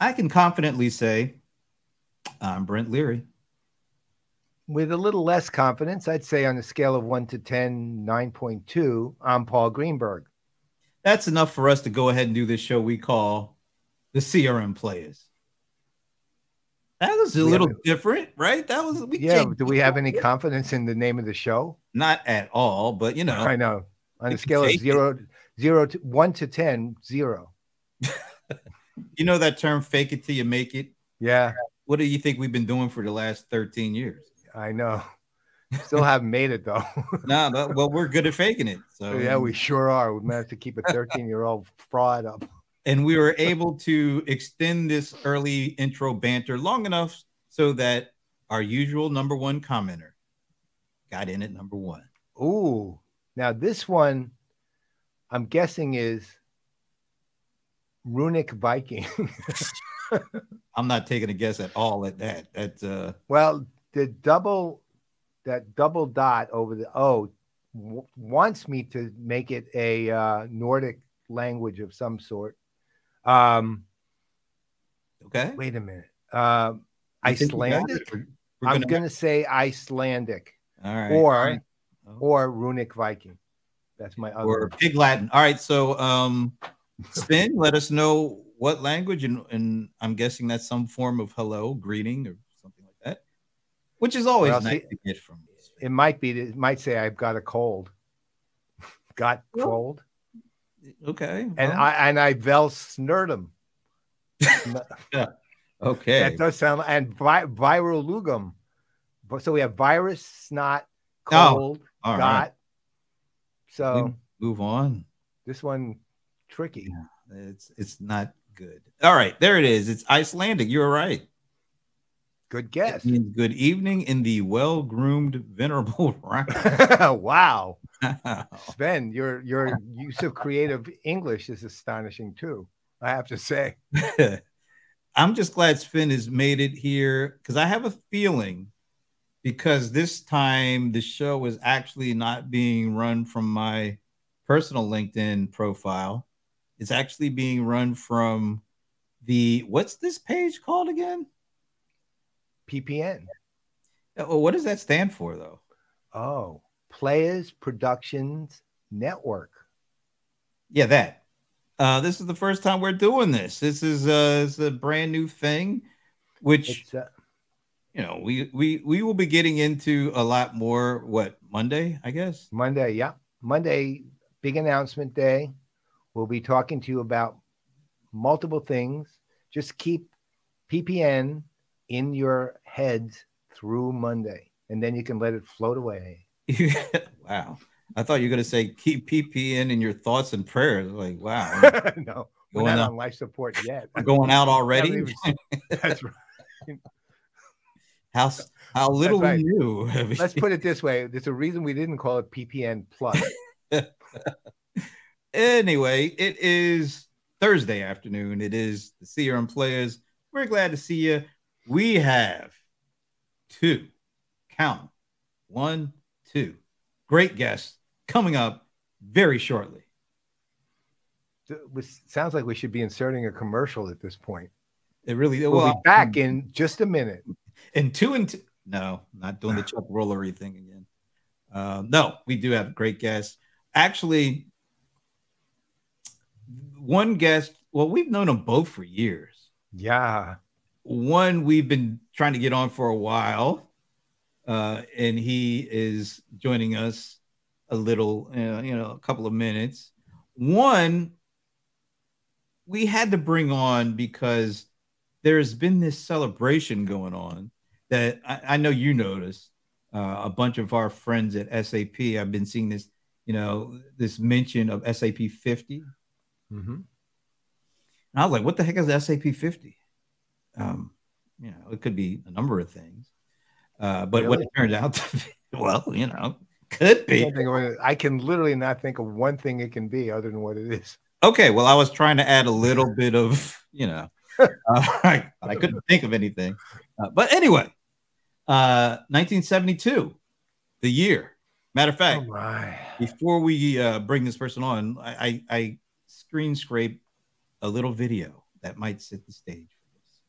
I can confidently say I'm Brent Leary. With a little less confidence, I'd say on a scale of 1 to 10, 9.2, I'm Paul Greenberg. That's enough for us to go ahead and do this show we call the CRM Players. That was a we little different, right? That was we yeah. Do we have any confidence in the name of the show? Not at all, but you know, I know on a scale of zero, it. zero to one to ten, zero. you know that term "fake it till you make it." Yeah. What do you think we've been doing for the last thirteen years? I know. Still haven't made it though. no, nah, well, we're good at faking it. So yeah, we sure are. We managed to keep a 13 year old fraud up and we were able to extend this early intro banter long enough so that our usual number one commenter got in at number one. Ooh, now this one, I'm guessing is Runic Viking. I'm not taking a guess at all at that. At uh, well, the double that double dot over the O w- wants me to make it a uh, Nordic language of some sort. Um, okay. Wait a minute. Uh, Icelandic. We're, we're I'm going to say Icelandic. All right. Or All right. Oh. or Runic Viking. That's my other. Or Pig Latin. All right. So, um, Sven, let us know what language, and, and I'm guessing that's some form of hello, greeting, or something like that, which is always well, nice see, to get from. It might be. It might say I've got a cold. got cold. Okay. And. I and I vel snurtum. yeah. Okay. That does sound and vi- viral lugum. So we have virus, snot, oh, cold, oh, got. Right. So we move on. This one tricky. Yeah, it's it's not good. All right, there it is. It's Icelandic. You're right. Good guess. good evening in the well-groomed venerable wow. Sven, your your use of creative English is astonishing too. I have to say. I'm just glad Sven has made it here because I have a feeling because this time the show is actually not being run from my personal LinkedIn profile. It's actually being run from the what's this page called again? PPN. Well, what does that stand for though? Oh, Players Productions Network. Yeah, that. Uh, this is the first time we're doing this. This is, uh, is a brand new thing, which uh, you know we we we will be getting into a lot more. What Monday? I guess Monday. Yeah, Monday. Big announcement day. We'll be talking to you about multiple things. Just keep PPN in your heads through Monday, and then you can let it float away. wow. I thought you were going to say keep PPN in your thoughts and prayers. Like, wow. no, we're not out, on life support yet. We're Going out already? That's right. How, how little right. we knew. Let's put it this way. There's a reason we didn't call it PPN Plus. Anyway, it is Thursday afternoon. It is the CRM Players. We're glad to see you. We have two, count one, two great guests coming up very shortly. It sounds like we should be inserting a commercial at this point. It really we'll well, be back in just a minute. In two and two. No, not doing the Chuck Woolery thing again. Uh, no, we do have great guests. Actually, one guest. Well, we've known them both for years. Yeah. One we've been trying to get on for a while uh, and he is joining us a little, uh, you know, a couple of minutes. One, we had to bring on because there's been this celebration going on that I, I know you noticed. Uh, a bunch of our friends at SAP, I've been seeing this, you know, this mention of SAP 50. Mm-hmm. And I was like, what the heck is SAP 50? Um, you know, it could be a number of things. Uh, but really? what it turned out to be, well, you know, could be. I, can literally not think of one thing it can be other than what it is. Okay, well, I was trying to add a little bit of, you know, uh, I, I, couldn't think of anything. Uh, but anyway, 1972, uh, the year. Matter of fact, oh before we uh, bring this person on, I, I, I screen scrape a little video that might set the stage for this.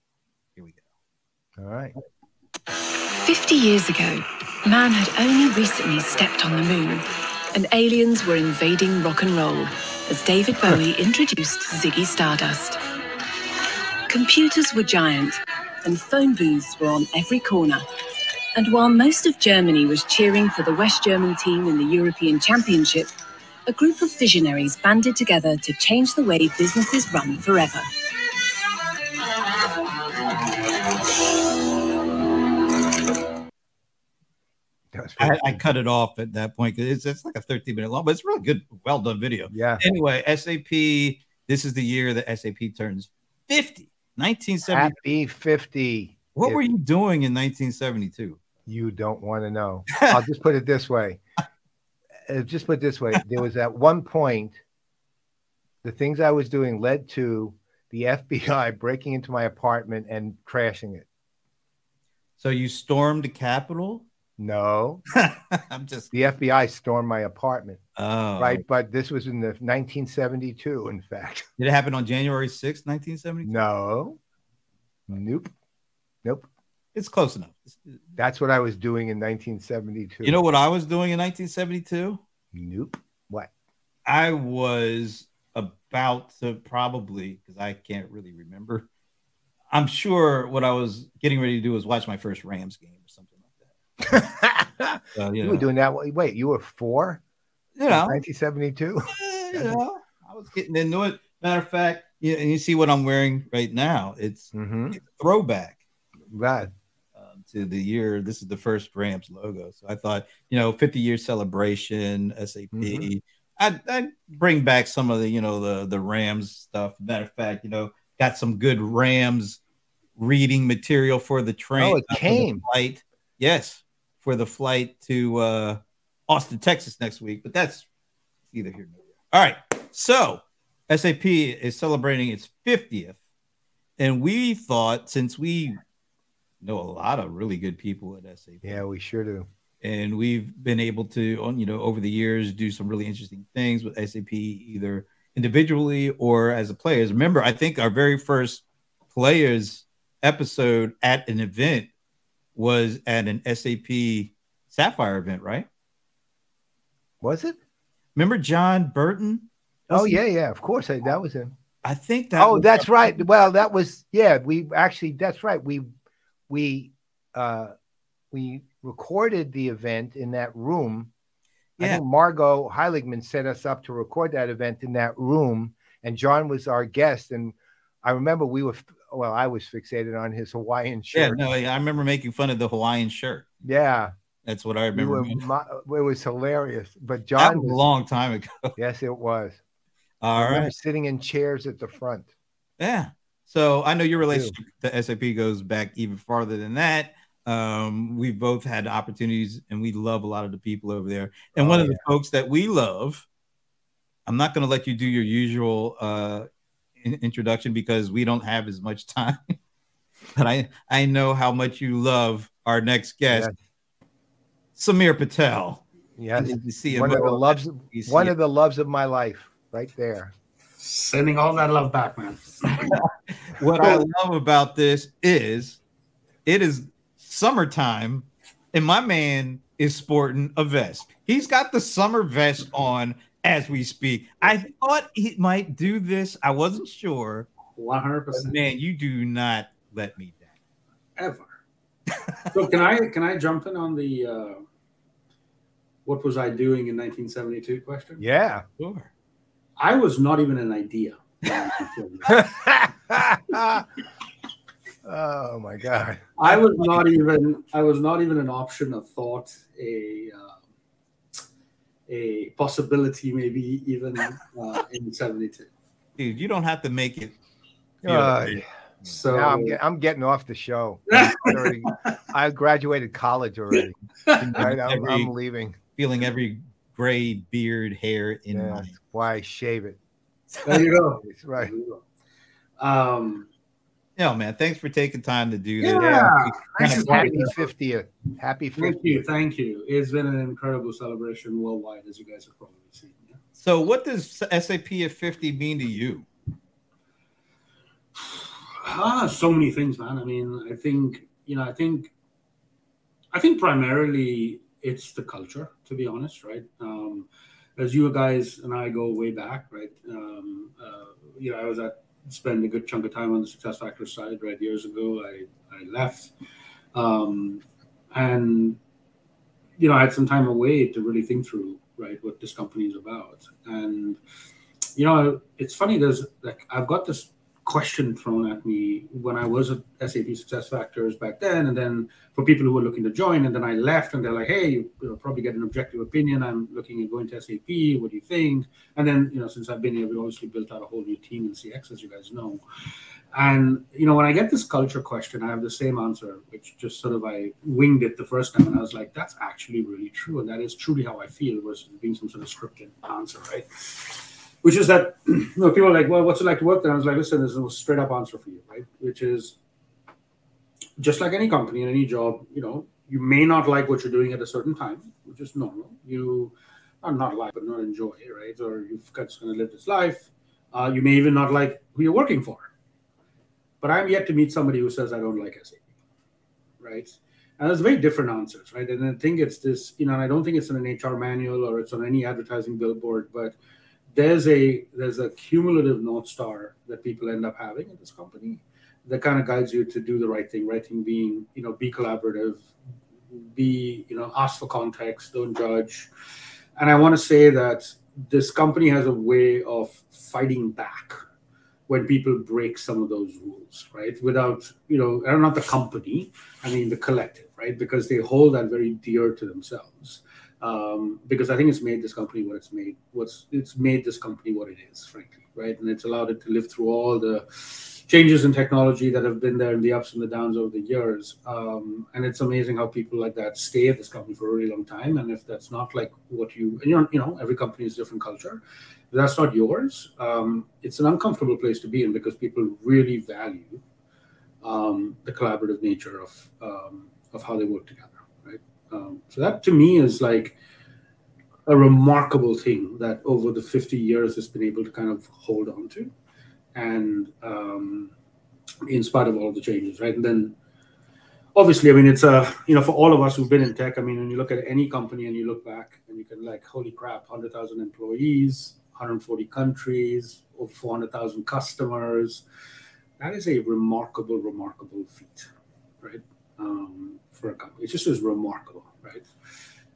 Here we go. All right. 50 years ago, man had only recently stepped on the moon, and aliens were invading rock and roll as David Bowie introduced Ziggy Stardust. Computers were giant, and phone booths were on every corner. And while most of Germany was cheering for the West German team in the European Championship, a group of visionaries banded together to change the way businesses run forever. I, I cut it off at that point because it's, it's like a 13 minute long, but it's really good, well done video. yeah. Anyway, SAP, this is the year that SAP turns 50, 1970. Happy 50. What If were you doing in 1972? You don't want to know. I'll just put it this way. Uh, just put this way. There was at one point, the things I was doing led to the FBI breaking into my apartment and crashing it. So you stormed the Capitol? No, I'm just, the FBI stormed my apartment, oh, right? But this was in the 1972, in fact. Did it happen on January 6th, 1972? No, nope, nope. It's close enough. That's what I was doing in 1972. You know what I was doing in 1972? Nope. What? I was about to probably, because I can't really remember. I'm sure what I was getting ready to do was watch my first Rams game or something like that. So, you, you were doing that. Wait, you were four? you know, 1972. eh, you know, I was getting into it. Matter of fact, you, and you see what I'm wearing right now. It's Mm-hmm. it's a throwback Right. To the year. This is the first Rams logo. So I thought, you know, 50 year celebration, SAP. Mhm. I'd, I'd bring back some of the, you know, the the Rams stuff. Matter of fact, you know, got some good Rams reading material for the train. Oh, it uh, came. flight. Yes, for the flight to uh, Austin, Texas next week. But that's either here or there. All right. So SAP is celebrating its 50th. And we thought since we know a lot of really good people at SAP, Yeah, we sure do. and we've been able to, you know, over the years, do some really interesting things with SAP, either individually or as a players. Remember, I think our very first players episode at an event was at an SAP Sapphire event, right? Was it? Remember John Burton? Oh yeah, yeah. Of course, I, that was him. I think that. Oh, that's right. Well, that was yeah. We actually, that's right. We we uh we recorded the event in that room. I Yeah. think Margot Heiligman set us up to record that event in that room, and John was our guest. And I remember we were well, I was fixated on his Hawaiian shirt. Yeah, no, I remember making fun of the Hawaiian shirt. Yeah, That's what I we remember. were, doing. it was hilarious. But that John was a long time ago. yes, it was. All I right. sitting in chairs at the front. Yeah. So I know your relationship to SAP goes back even farther than that. Um, we both had opportunities and we love a lot of the people over there. And Oh, one of the folks that we love, I'm not going to let you do your usual uh, in- introduction because we don't have as much time. but I, I know how much you love our next guest, Sameer Patel. Yes, one of the loves, one of the loves of my life, right there. Sending all that love back, man. what I love about this is it is summertime and my man is sporting a vest. He's got the summer vest on as we speak. I thought he might do this. I wasn't sure. 100%. man, you do not let me down. Ever. so can I can I jump in on the uh, what was I doing in 1972 question? Yeah. Sure. I was not even an idea. oh my God. I was not even I was not even an option, a thought, a uh, a possibility, maybe even uh, in '72. Dude, you don't have to make it. Uh. So now I'm, get, I'm getting off the show. I, I graduated college already. Right? I'm, Every- I'm leaving. feeling every gray beard hair in Yeah, my why shave it. there you go. Right. There you go. Um, No, man. Thanks for taking time to do this. Yeah. Kinda This is Happy 50th. Happy 50th. thank you, thank you. It's been an incredible celebration worldwide, as you guys have probably seen. yeah. So, what does SAP at 50 mean to you? Ah, so many things, man. I mean, I think you know, I think, I think primarily it's the culture, to be honest, right? Um, as you guys and I go way back, right? Um, uh, you know, I was at spend a good chunk of time on the success factor side, right? Years ago, I I left, um, and you know, I had some time away to really think through, right, what this company is about, and you know, it's funny. There's like I've got this question thrown at me when I was at SAP Success Factors back then, and then for people who were looking to join, and then I left, and they're like, "Hey, you, will probably get an objective opinion. I'm looking at going to SAP. What do you think?" And then, you know, since I've been here, we obviously built out a whole new team in CX, as you guys know. And you know, when I get this culture question, I have the same answer, which just sort of I winged it the first time, and I was like, "That's actually really true, and that is truly how I feel," versus being some sort of scripted answer, right? Which is that you know, people are like, well, what's it like to work there? I was like, listen, there's no straight up answer for you, right? Which is just like any company and any job, you know, you may not like what you're doing at a certain time, which is normal. You are not like, but not enjoy, right? Or you've got to live this life. Uh, you may even not like who you're working for. But I'm yet to meet somebody who says I don't like SAP, right? And there's very different answers, right? And I think it's this, you know, I don't think it's in an HR manual or it's on any advertising billboard, but there's a there's a cumulative north star that people end up having in this company that kind of guides you to do the right thing. Right thing being you know be collaborative be you know ask for context don't judge. And i want to say that this company has a way of fighting back when people break some of those rules right? Without you know not the company i mean the collective right? Because they hold that very dear to themselves um, because I think it's made this company what it's made. What's it's made this company what it is, frankly, right? And it's allowed it to live through all the changes in technology that have been there and the ups and the downs over the years. Um, and it's amazing how people like that stay at this company for a really long time. And if that's not like what you, you know, you know, every company is different culture. If that's not yours. Um, it's an uncomfortable place to be in because people really value um, the collaborative nature of um, of how they work together. Um, so that to me is like a remarkable thing that over the 50 years has been able to kind of hold on to. And um, in spite of all the changes, right? And then obviously, I mean, it's a, you know, for all of us who've been in tech, I mean, when you look at any company and you look back and you can like, holy crap, 100,000 employees, 140 countries, over 400,000 customers. That is a remarkable, remarkable feat, right? Um, for a company. It just is remarkable, right?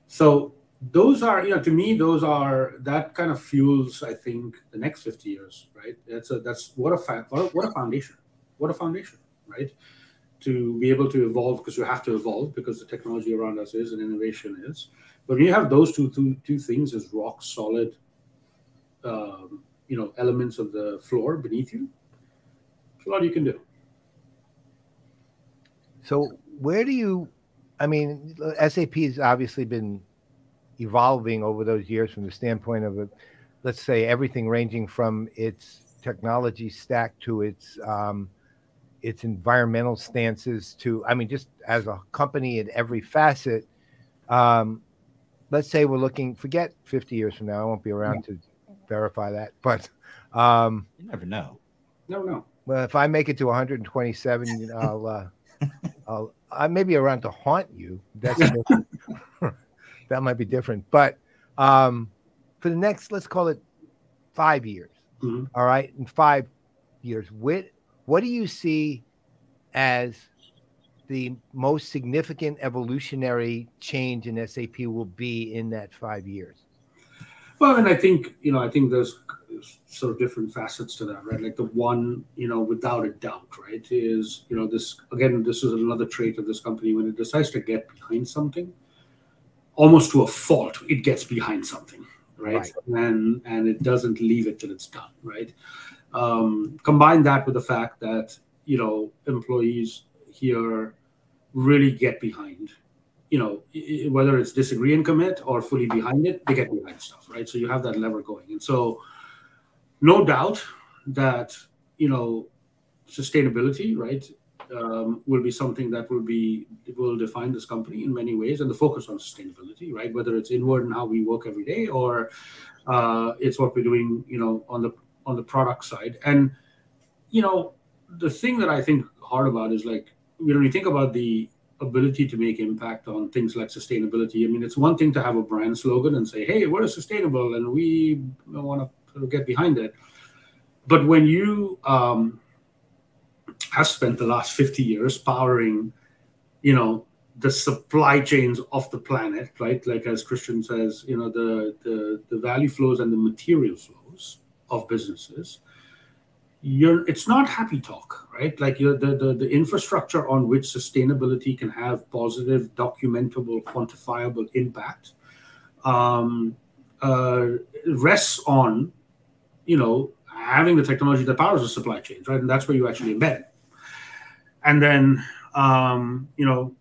So those are, you know, to me, those are that kind of fuels, I think, the next 50 years, right? That's a that's what a fa- what a, what a foundation, what a foundation, right? To be able to evolve because you have to evolve because the technology around us is and innovation is. But when you have those two two, two things as rock solid, um, you know, elements of the floor beneath you, there's a lot you can do. So where do you I mean, SAP has obviously been evolving over those years from the standpoint of, a, let's say, everything ranging from its technology stack to its um, its environmental stances to, I mean, just as a company in every facet. Um, let's say we're looking. Forget 50 years from now. I won't be around to verify that, but um, you never know. No, no. Well, if I make it to 127, you know, I'll. Uh, I'll I may be around to haunt you. That's that might be different. But um, for the next, let's call it five years. Mm-hmm. All right, in five years, what what do you see as the most significant evolutionary change in SAP will be in that five years? Well, and I think you know, I think there's sort of different facets to that, right? Like the one, you know, without a doubt, right, is you know this again. This is another trait of this company when it decides to get behind something, almost to a fault, it gets behind something, right? right. And and it doesn't leave it till it's done, right? Um, combine that with the fact that you know employees here really get behind you know, whether it's disagree and commit or fully behind it, they get behind stuff, right? So you have that lever going. And so, no doubt that, you know, sustainability, right, um, will be something that will be will define this company in many ways, and the focus on sustainability, right? Whether it's inward and how we work every day, or uh, it's what we're doing, you know, on the on the product side. And you know, the thing that I think hard about is like when you think about the ability to make impact on things like sustainability, I mean, it's one thing to have a brand slogan and say, "Hey, we're sustainable and we want to get behind it," but when you um, have spent the last 50 years powering, you know, the supply chains of the planet, right? Like as Christian says, you know, the the, the value flows and the material flows of businesses you're it's not happy talk right like the, the the infrastructure on which sustainability can have positive documentable quantifiable impact um, uh, rests on you know having the technology that powers the supply chains right and that's where you actually embed it and then um, you know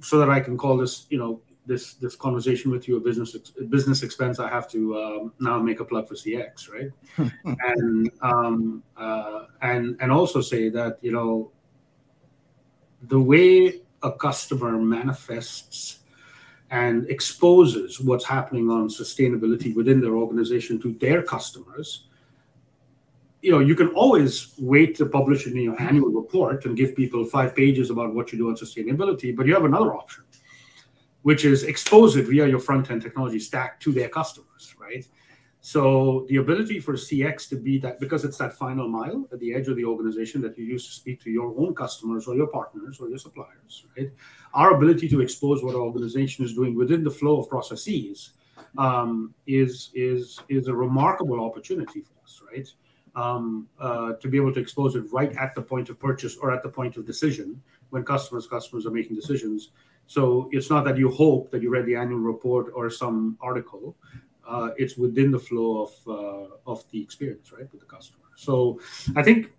so that i can call this you know this this conversation with you a business business expense, I have to um, now make a plug for CX, right? and um, uh, and and also say that you know the way a customer manifests and exposes what's happening on sustainability within their organization to their customers you know you can always wait to publish it in your annual report and give people five pages about what you do on sustainability but you have another option which is expose it via your front end technology stack to their customers, right? So the ability for CX to be that because it's that final mile at the edge of the organization that you use to speak to your own customers or your partners or your suppliers, right? Our ability to expose what our organization is doing within the flow of processes um, is is is a remarkable opportunity for us, right? Um, uh, to be able to expose it right at the point of purchase or at the point of decision when customers customers are making decisions so it's not that you hope that you read the annual report or some article. Uh, it's within the flow of uh, of the experience, right, with the customer. So I think,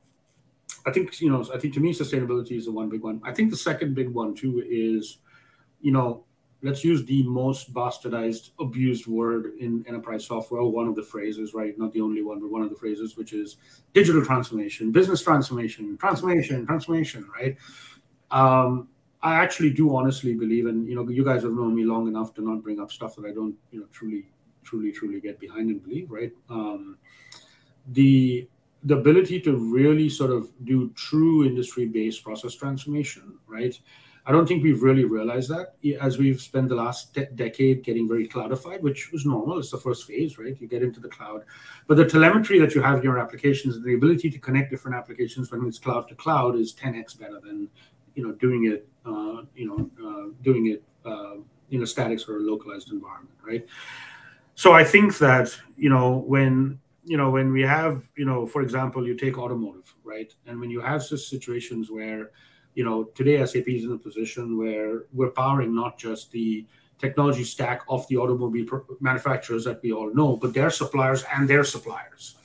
I think you know, I think to me, sustainability is the one big one. I think the second big one too is, you know, let's use the most bastardized, abused word in enterprise software. One of the phrases, right? Not the only one, but one of the phrases, which is digital transformation, business transformation, transformation, transformation, right? Um, I actually do honestly believe, and you know, you guys have known me long enough to not bring up stuff that I don't, you know, truly, truly, truly get behind and believe. Right? Um, the the ability to really sort of do true industry-based process transformation, right? I don't think we've really realized that as we've spent the last de- decade getting very cloudified, which was normal. It's the first phase, right? You get into the cloud, but the telemetry that you have in your applications, the ability to connect different applications when it's cloud to cloud, is 10x better than you know doing it uh, you know uh, doing it uh, in a static or a localized environment right so i think that you know when you know when we have you know for example you take automotive right and when you have such situations where you know today sap is in a position where we're powering not just the technology stack of the automobile manufacturers that we all know but their suppliers and their suppliers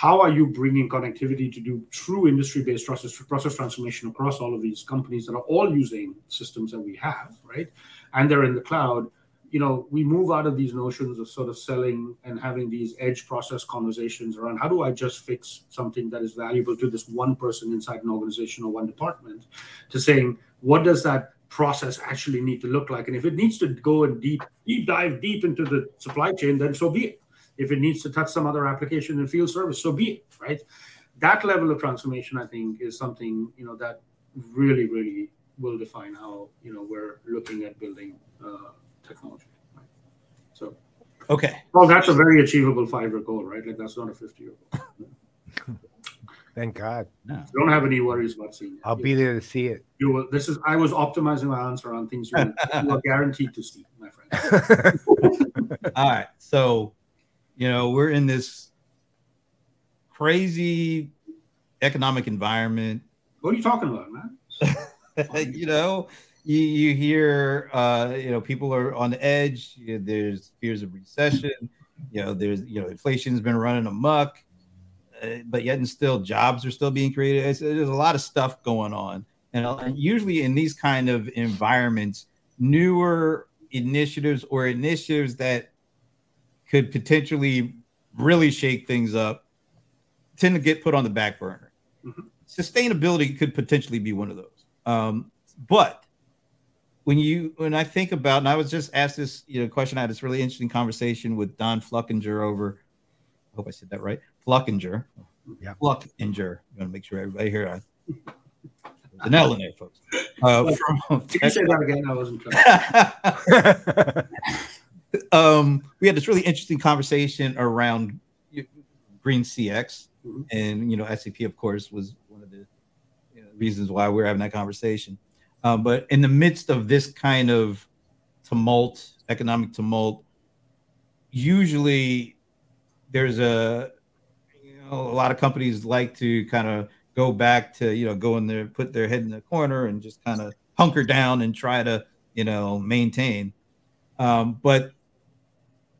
how are you bringing connectivity to do true industry-based process process transformation across all of these companies that are all using systems that we have, right? And they're in the cloud. You know, we move out of these notions of sort of selling and having these edge process conversations around how do I just fix something that is valuable to this one person inside an organization or one department, to saying what does that process actually need to look like, and if it needs to go and deep deep dive deep into the supply chain, then so be it if it needs to touch some other application and field service, so be it, right? That level of transformation, I think, is something you know that really, really will define how you know we're looking at building uh, technology. Right? So, okay. Well, that's a very achievable five-year goal, right? Like that's not a fifty-year goal. Thank God. No. Don't have any worries about seeing it. I'll be there to see it. You will. This is. I was optimizing my answer on things you, you are guaranteed to see, my friend. All right. So you know, we're in this crazy economic environment. What are you talking about, man? you know, you, you hear, uh, you know, people are on the edge. You know, there's fears of recession. You know, there's, you know, inflation's been running amok, uh, but yet and still jobs are still being created. It's, there's a lot of stuff going on. And, uh, usually in these kind of environments, newer initiatives or initiatives that could potentially really shake things up tend to get put on the back burner. Mm-hmm. Sustainability could potentially be one of those. Um, but when you when I think about, and I was just asked this you know question, I had this really interesting conversation with Don Fluckinger over. I hope I said that right. Fluckinger. Yeah. Fluckinger. You want to make sure everybody here. I, there's an L in there, folks. Uh, from you say that again? I wasn't um, we had this really interesting conversation around Green CX, mm-hmm. and you know, SAP, of course, was one of the you know, reasons why we're having that conversation. Um, but in the midst of this kind of tumult, economic tumult, usually there's a you know a lot of companies like to kind of go back to you know go in there, put their head in the corner, and just kind of hunker down and try to you know maintain. Um, but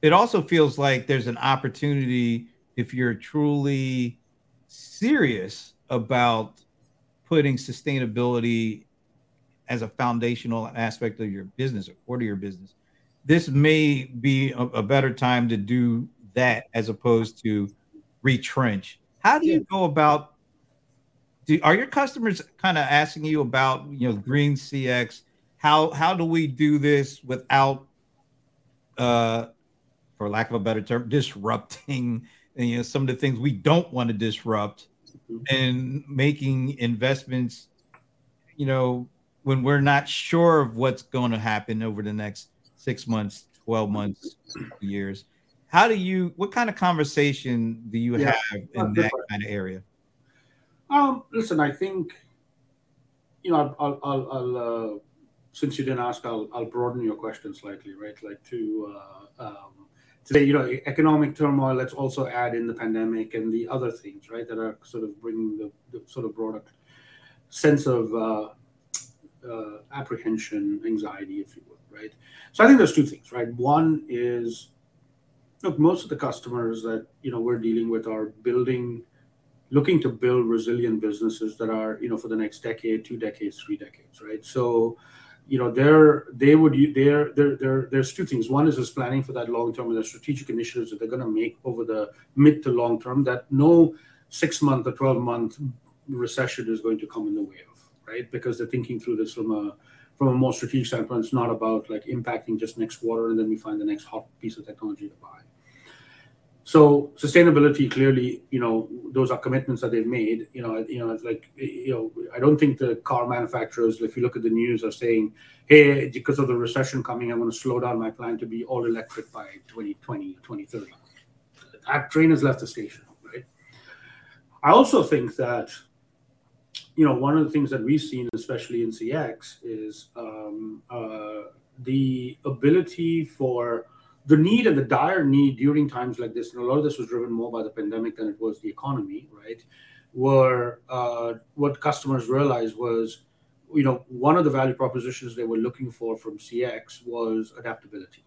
it also feels like there's an opportunity if you're truly serious about putting sustainability as a foundational aspect of your business or core to your business, this may be a, a, better time to do that as opposed to retrench. How do you go about? Do, are your customers kind of asking you about you know green CX? How how do we do this without, uh, for lack of a better term, disrupting you know some of the things we don't want to disrupt, mm-hmm. and making investments, you know, when we're not sure of what's going to happen over the next six months, 12 months, years. How do you, what kind of conversation do you yeah, have in that kind of area? Um, listen, I think, you know, I'll, I'll, I'll uh, since you didn't ask, I'll, I'll broaden your question slightly, right? Like to, uh, um, to say, you know, economic turmoil, let's also add in the pandemic and the other things, right? That are sort of bringing the, the sort of broader sense of, uh, uh, apprehension, anxiety, if you will, right? So I think there's two things, right? One is, look, most of the customers that you know we're dealing with are building, looking to build resilient businesses that are you know for the next decade, two decades, three decades, right? So you know they're they would there there there there's two things one is just planning for that long term and the strategic initiatives that they're going to make over the mid to long term that no six month or 12 month recession is going to come in the way right? Because they're thinking through this from a from a more strategic standpoint. It's not about like impacting just next quarter and then we find the next hot piece of technology to buy. So sustainability, clearly, you know, those are commitments that they've made. You know, you know, it's like, you know, I don't think the car manufacturers, if you look at the news, are saying, "Hey, because of the recession coming, I'm going to slow down my plan to be all electric by 2020, 2030." That train has left the station, right? I also think that you know, one of the things that we've seen, especially in CX, is um, uh, the ability for the need and the dire need during times like this, and a lot of this was driven more by the pandemic than it was the economy, right? Were uh, what customers realized was, you know, one of the value propositions they were looking for from CX was adaptability,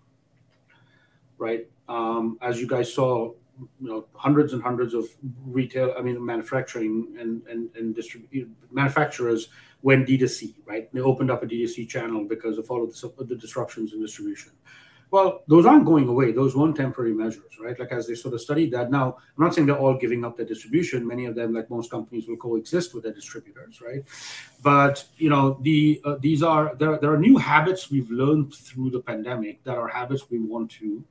right? Um, as you guys saw, you know hundreds and hundreds of retail i mean manufacturing and and, and distrib- manufacturers went d2c right? They opened up a d2c channel because of all of the, the disruptions in distribution. Well those aren't going away. Those weren't temporary measures right? Like as they sort of studied that now i'm not saying they're all giving up their distribution. Many of them like most companies will coexist with their distributors right? But you know the uh, these are there, there are new habits we've learned through the pandemic that are habits we want to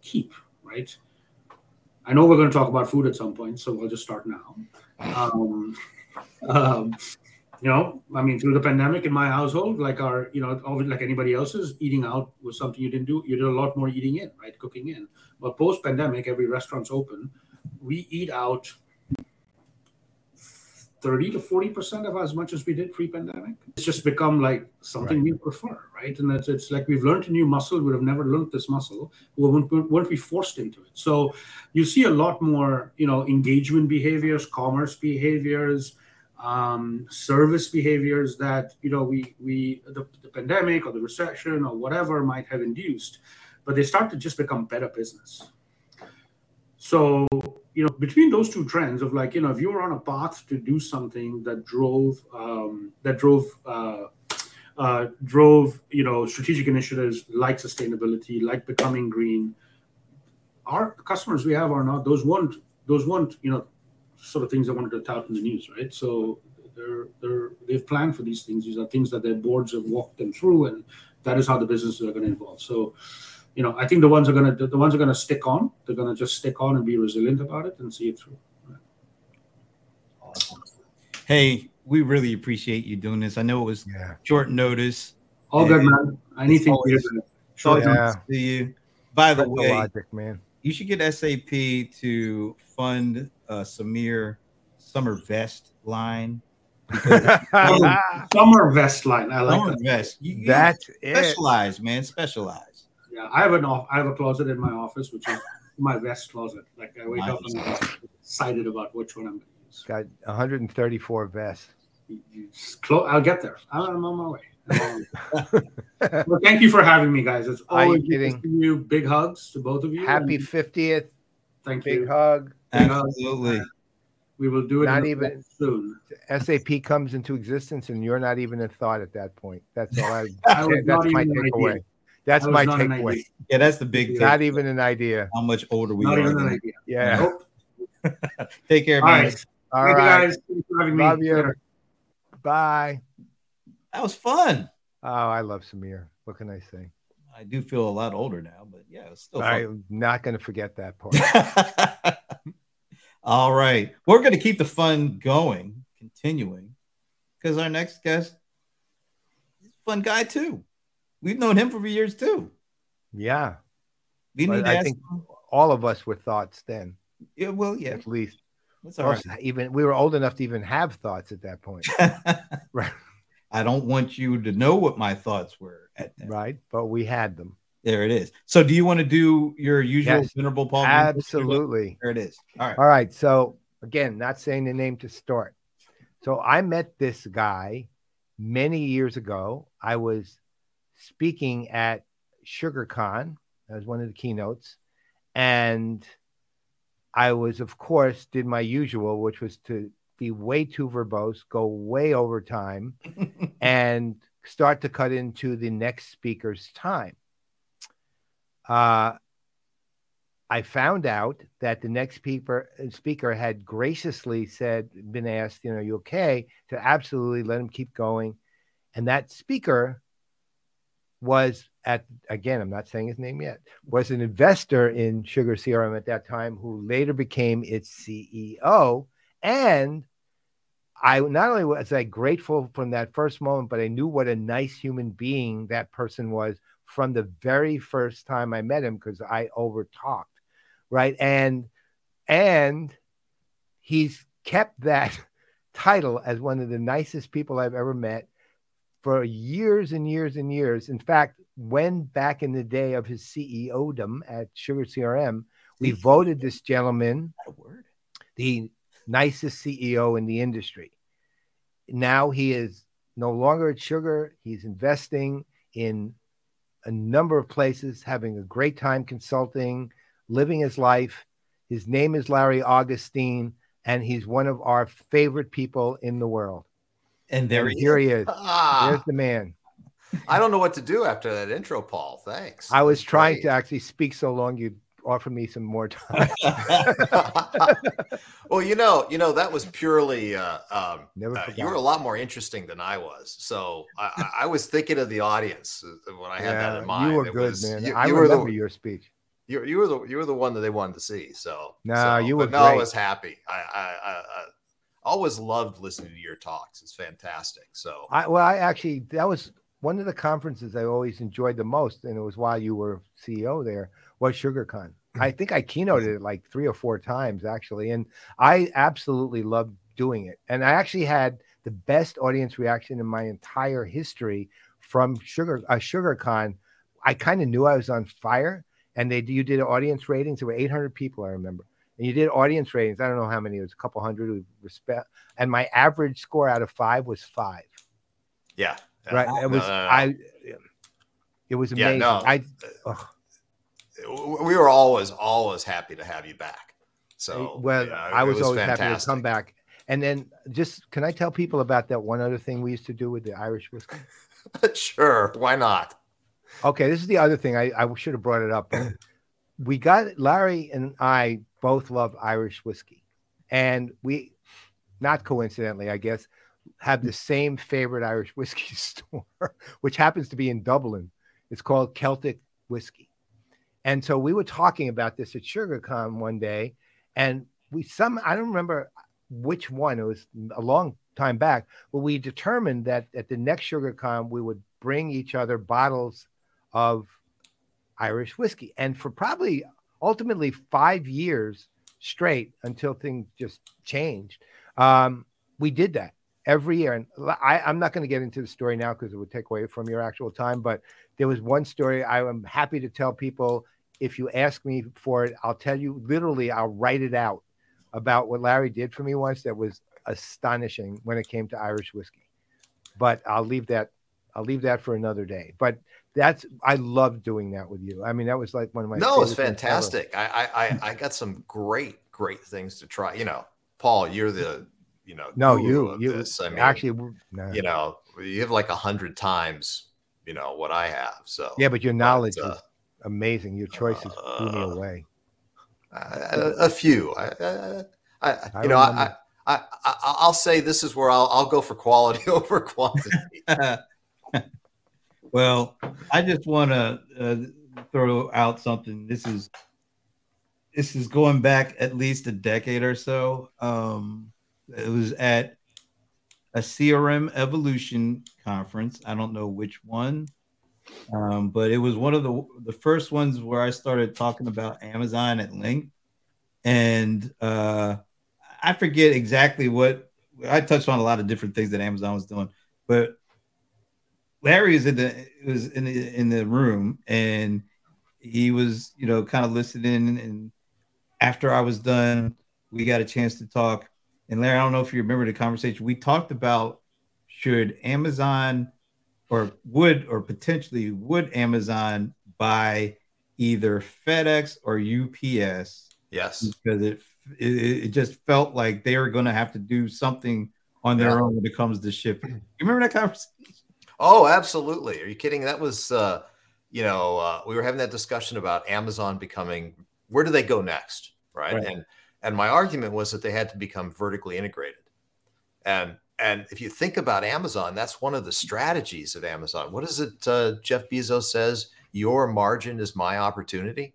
keep right I know we're going to talk about food at some point, so we'll just start now. Um, um, you know, I mean, through the pandemic in my household, like our, you know, like anybody else's, eating out was something you didn't do. You did a lot more eating in, right? Cooking in. But post pandemic, every restaurant's open. We eat out 30 to 40% of as much as we did pre-pandemic. It's just become like something right. we prefer, right? And that's it's like we've learned a new muscle. We would have never learned this muscle. We won't, won't be forced into it. So you see a lot more, you know, engagement behaviors, commerce behaviors, um, service behaviors that, you know, we, we the, the pandemic or the recession or whatever might have induced, but they start to just become better business. So you know between those two trends of like you know if you were on a path to do something that drove um, that drove uh, uh, drove you know strategic initiatives like sustainability like becoming green our customers we have are not those weren't those weren't you know sort of things I wanted to tout in the news right? So they're they're they've planned for these things. These are things that their boards have walked them through and that is how the businesses are going to evolve. So you know, I think the ones are gonna the ones are gonna stick on. They're gonna just stick on and be resilient about it and see it through. Awesome. Hey, we really appreciate you doing this. I know it was Yeah. short notice. All good, man. Anything for always- you. It's Yeah. nice to you. By the That's way, logic, man. you should get SAP to fund uh, Sameer summer vest line. Summer vest line. I like Summer that. vest. You, you That's it. man. Specialize. Yeah, I have an off. I have a closet in my office, which is my vest closet. Like I wake up and I'm excited about which one I'm going to use. Got 134 vests. You- you just clo- I'll get there. I'm on my way. I'm on my way. well, thank you for having me, guys. It's Are you always good to kidding? you. Big hugs to both of you. Happy 50th. thank Big you. Big hug. Absolutely. We will do it Not even- soon. SAP comes into existence and you're not even a thought at that point. That's all I, I that's my even an idea. takeaway. That's I was my not an takeaway. Yeah, that's the big thing. Not even an idea. How much older we Not are. even an idea. Yeah. Nope. Take care, All man. right. All Thank you right. guys. Thanks for having me. Love you. Later. Bye. That was fun. Oh, I love Sameer. What can I say? I do feel a lot older now, but yeah, it's still fun. I'm not going to forget that part. All right. We're going to keep the fun going, continuing, because our next guest is a fun guy, too. We've known him for years, too. yeah. We need to I think him. all of us were thoughts then, Yeah, well, yeah, at least. that's all right. Even we were old enough to even have thoughts at that point, Right. I don't want you to know what my thoughts were at that. right? But we had them. There it is. So, do you want to do your usual Yes. venerable Paul? Absolutely. There it is. All right. All right. So again, not saying the name to start. So I met this guy many years ago. I was speaking at SugarCon as one of the keynotes, and I was, of course, did my usual, which was to be way too verbose, go way over time, and start to cut into the next speaker's time. Uh, I found out that the next speaker speaker had graciously said, been asked, you know, you okay? To absolutely let him keep going. And that speaker was at again, I'm not saying his name yet, was an investor in Sugar CRM at that time who later became its CEO. And I not only was I grateful from that first moment, but I knew what a nice human being that person was from the very first time I met him because I overtalked, right? And and he's kept that title as one of the nicest people I've ever met for years and years and years. In fact, when back in the day of his CEO dom at Sugar CRM, we voted this gentleman the nicest CEO in the industry. Now he is no longer at Sugar. He's investing in a number of places, having a great time consulting, living his life. His name is Larry Augustin, and he's one of our favorite people in the world. And there And he here is. he is. There's Ah, the man. I don't know what to do after that intro, Paul. Thanks. I was trying great. to actually speak so long you'd offer me some more time. well, you know, you know that was purely. Uh, um, Never uh, you were a lot more interesting than I was, so I, I- I was thinking of the audience uh, when I had that in mind. you were It good, was- man. You, I you were remember the your speech. you, you were the you were the one that they wanted to see. So No, so- you were but no, I was happy. I, I, I, I always loved listening to your talks. It's fantastic. So I well, I actually that was one of the conferences I always enjoyed the most, and it was while you were CEO there. Was SugarCon. I think I keynoted it like three or four times actually, and I absolutely loved doing it. And I actually had the best audience reaction in my entire history from Sugar uh, SugarCon. I kind of knew I was on fire, and they you did audience ratings. There were 800 people, I remember, and you did audience ratings. I don't know how many. It was a couple hundred. Respect, and my average score out of five was five. yeah, yeah. Right. It was no, no, no. I. It was Yeah, amazing. no. I uh, ugh. we were always always happy to have you back. So well, yeah, I it was, always happy to come back. And then just can I tell people about that one other thing we used to do with the Irish whiskey? sure, why not? Okay, this is the other thing. I, I should have brought it up. we got Larry and I both love Irish whiskey. And we not coincidentally, I guess, have the same favorite Irish whiskey store, which happens to be in Dublin. It's called Celtic Whiskey. And so we were talking about this at SugarCon one day, and we some I don't remember which one. It was a long time back. But we determined that at the next SugarCon, we would bring each other bottles of Irish whiskey. And for probably ultimately five years straight until things just changed, um, we did that every year. And I, I'm not going to get into the story now because it would take away from your actual time. But there was one story I am happy to tell people. If you ask me for it, I'll tell you literally, I'll write it out about what Larry did for me once that was astonishing when it came to Irish whiskey. But I'll leave that I'll leave that for another day. But that's I love doing that with you. I mean, that was like one of my no, it's fantastic. I, I I got some great great things to try. You know, Paul, you're the you know no you you this. I mean, actually no. you know you have like a hundred times you know what I have. So yeah, but your knowledge but, uh, is amazing. Your choices uh, blew me away. A, a few. I, I, I you know, I, I, I, will say this is where I'll, I'll go for quality over quantity. well, I just want to uh, throw out something. This is this is going back at least a decade or so. Um, it was at a CRM Evolution conference. I don't know which one, um, but it was one of the the first ones where I started talking about Amazon at length, and uh, I forget exactly what I touched on a lot of different things that Amazon was doing, but Larry was in the was in the in the room and he was you know kind of listening and after I was done, we got a chance to talk. And Larry, I don't know if you remember the conversation. We talked about should Amazon or would or potentially would Amazon buy either FedEx or UPS? Yes, because it it, it just felt like they were going to have to do something on their yeah. own when it comes to shipping. You remember that conversation? Oh, absolutely. Are you kidding? That was, uh, you know, uh, we were having that discussion about Amazon becoming where do they go next, right? right? And and my argument was that they had to become vertically integrated, and and if you think about Amazon, that's one of the strategies of Amazon. What is it? Uh, Jeff Bezos says, "Your margin is my opportunity,"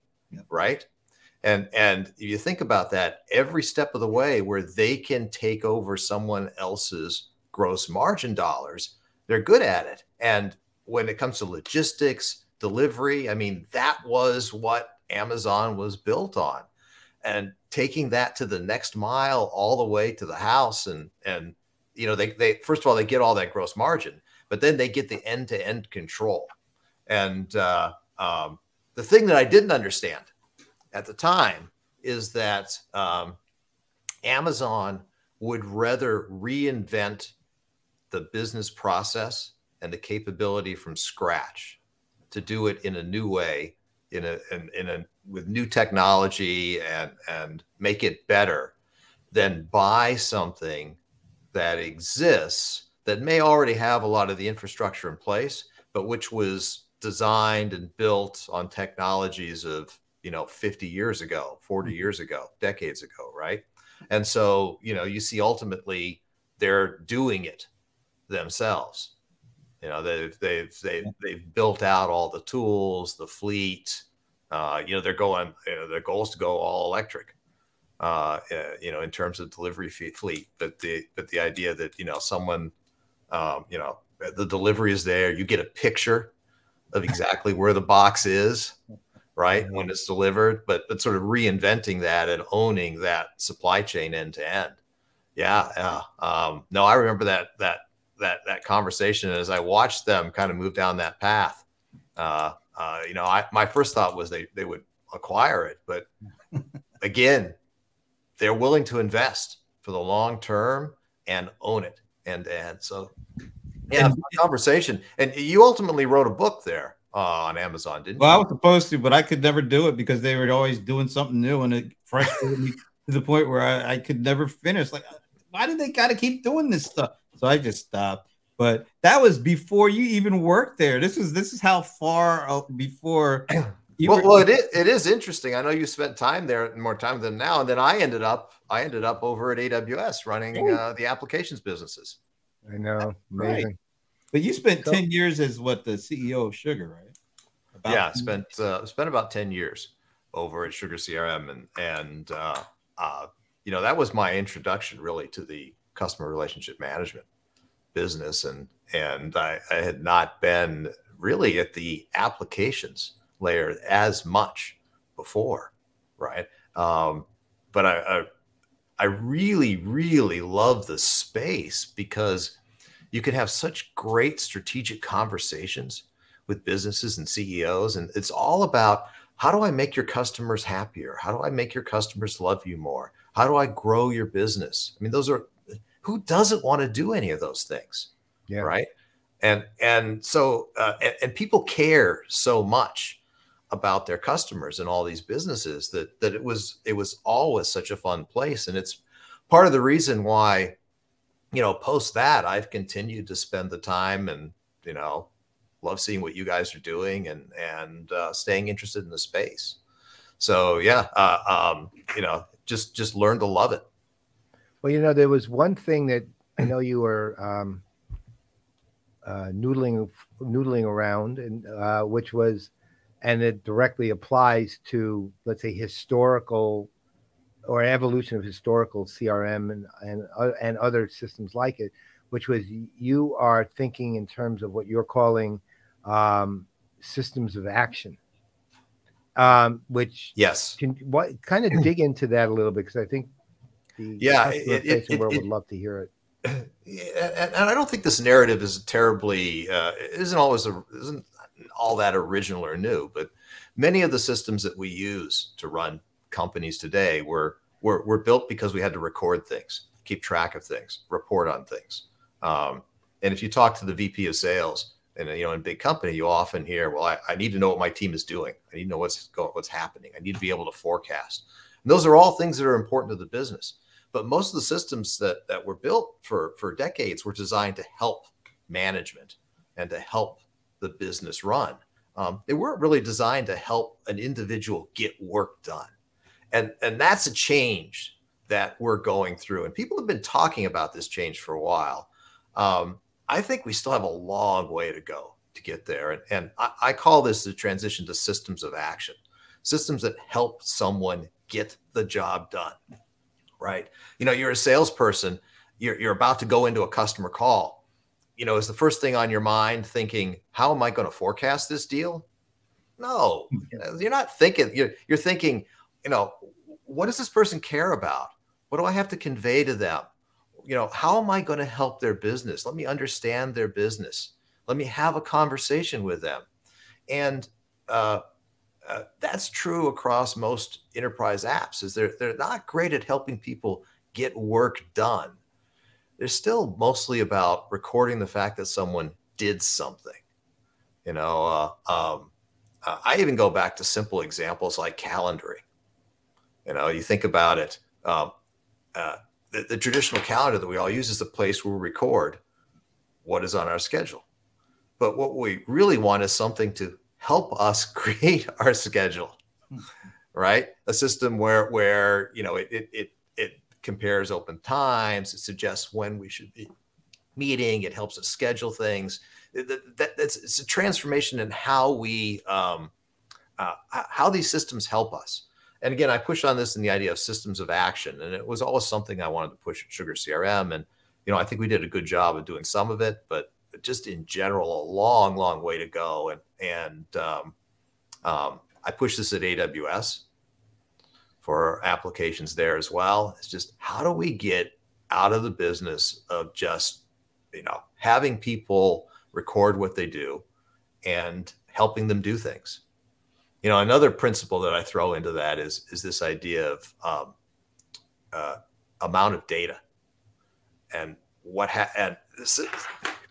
right? And and if you think about that, every step of the way where they can take over someone else's gross margin dollars, they're good at it. And when it comes to logistics, delivery, I mean, that was what Amazon was built on. And taking that to the next mile all the way to the house and and you know, they they first of all they get all that gross margin, but then they get the end-to-end control. And uh, um, the thing that I didn't understand at the time is that um, Amazon would rather reinvent the business process and the capability from scratch to do it in a new way in a in, in a with new technology and and make it better than buy something that exists that may already have a lot of the infrastructure in place but which was designed and built on technologies of you know 50 years ago 40 mm-hmm. years ago decades ago right and so you know you see ultimately they're doing it themselves. You know they've they've they've, they've built out all the tools the fleet. Uh, you know they're going you know, their goal is to go all electric uh, uh you know in terms of delivery fleet. But the but the idea that you know someone um, you know the delivery is there you get a picture of exactly where the box is right when it's delivered but but sort of reinventing that and owning that supply chain end to end. Yeah yeah um, no i remember that that that that conversation as i watched them kind of move down that path uh, uh, you know I, my first thought was they they would acquire it but again they're willing to invest for the long term and own it and and so yeah conversation and you ultimately wrote a book there uh, on Amazon, didn't you? well, you? I was supposed to, but I could never do it because they were always doing something new, and it frustrated me to the point where I, I could never finish. Like, why did they got to keep doing this stuff? So I just stopped. But that was before you even worked there. This is this is how far uh, before. well, were- well, it is, it is interesting. I know you spent time there more time than now, and then I ended up I ended up over at AWS running uh, the applications businesses. I know, amazing. Right. But you spent so, 10 years as what the CEO of Sugar, right? About yeah, spent uh, spent about 10 years over at Sugar CRM and and uh, uh, you know that was my introduction really to the customer relationship management business, and and I, I had not been really at the applications layer as much before, right? Um, but I, I I really really love the space because you can have such great strategic conversations with businesses and CEOs, and it's all about how do I make your customers happier? How do I make your customers love you more? How do I grow your business? I mean, those are who doesn't want to do any of those things, yeah. right? And and so uh, and, and people care so much about their customers and all these businesses that that it was it was always such a fun place, and it's part of the reason why you know post that I've continued to spend the time and you know love seeing what you guys are doing and and uh, staying interested in the space. So yeah, uh, um, you know, just just learn to love it. Well, you know, there was one thing that I know you were um, uh, noodling noodling around, and uh, which was, and it directly applies to let's say historical or evolution of historical CRM and and uh, and other systems like it, which was you are thinking in terms of what you're calling um, systems of action. Um, which yes, can what kind of dig into that a little bit because I think the yeah, it, it, it, would love to hear it. And, and I don't think this narrative is terribly uh, isn't always a, isn't all that original or new, but many of the systems that we use to run companies today were were, were built because we had to record things, keep track of things, report on things. Um, and if you talk to the VP of sales, and you know in big company you often hear well I, I, need to know what my team is doing. I need to know what's going what's happening. I need to be able to forecast. And those are all things that are important to the business. But most of the systems that that were built for for decades were designed to help management and to help the business run. Um, they weren't really designed to help an individual get work done. And and that's a change that we're going through. And people have been talking about this change for a while. Um, I think we still have a long way to go to get there. And, and I, I, call this the transition to systems of action, systems that help someone get the job done. Right. You know, you're a salesperson, you're, you're about to go into a customer call. You know, is the first thing on your mind thinking, how am I going to forecast this deal? No, hmm. uh, you're not thinking, you're, you're thinking, you know, what does this person care about? What do I have to convey to them? You know, how am I going to help their business? Let me understand their business. Let me have a conversation with them. And uh, uh, that's true across most enterprise apps is they're, they're not great at helping people get work done. They're still mostly about recording the fact that someone did something. You know, uh, um, uh, I even go back to simple examples like calendaring. You know, you think about it. Um, uh, the, the traditional calendar that we all use is the place where we record what is on our schedule. But what we really want is something to help us create our schedule, right? A system where where you know it it it, it compares open times, it suggests when we should be meeting, it helps us schedule things. That, that, that's it's a transformation in how we um, uh, how these systems help us and again, I push on this in the idea of systems of action, and it was always something I wanted to push at Sugar CRM. And you know, I think we did a good job of doing some of it, but just in general, a long, long way to go. And and um, um, I push this at AWS for applications there as well. It's just how do we get out of the business of just you know having people record what they do and helping them do things you know another principle that i throw into that is is this idea of um, uh, amount of data. And what ha- and this,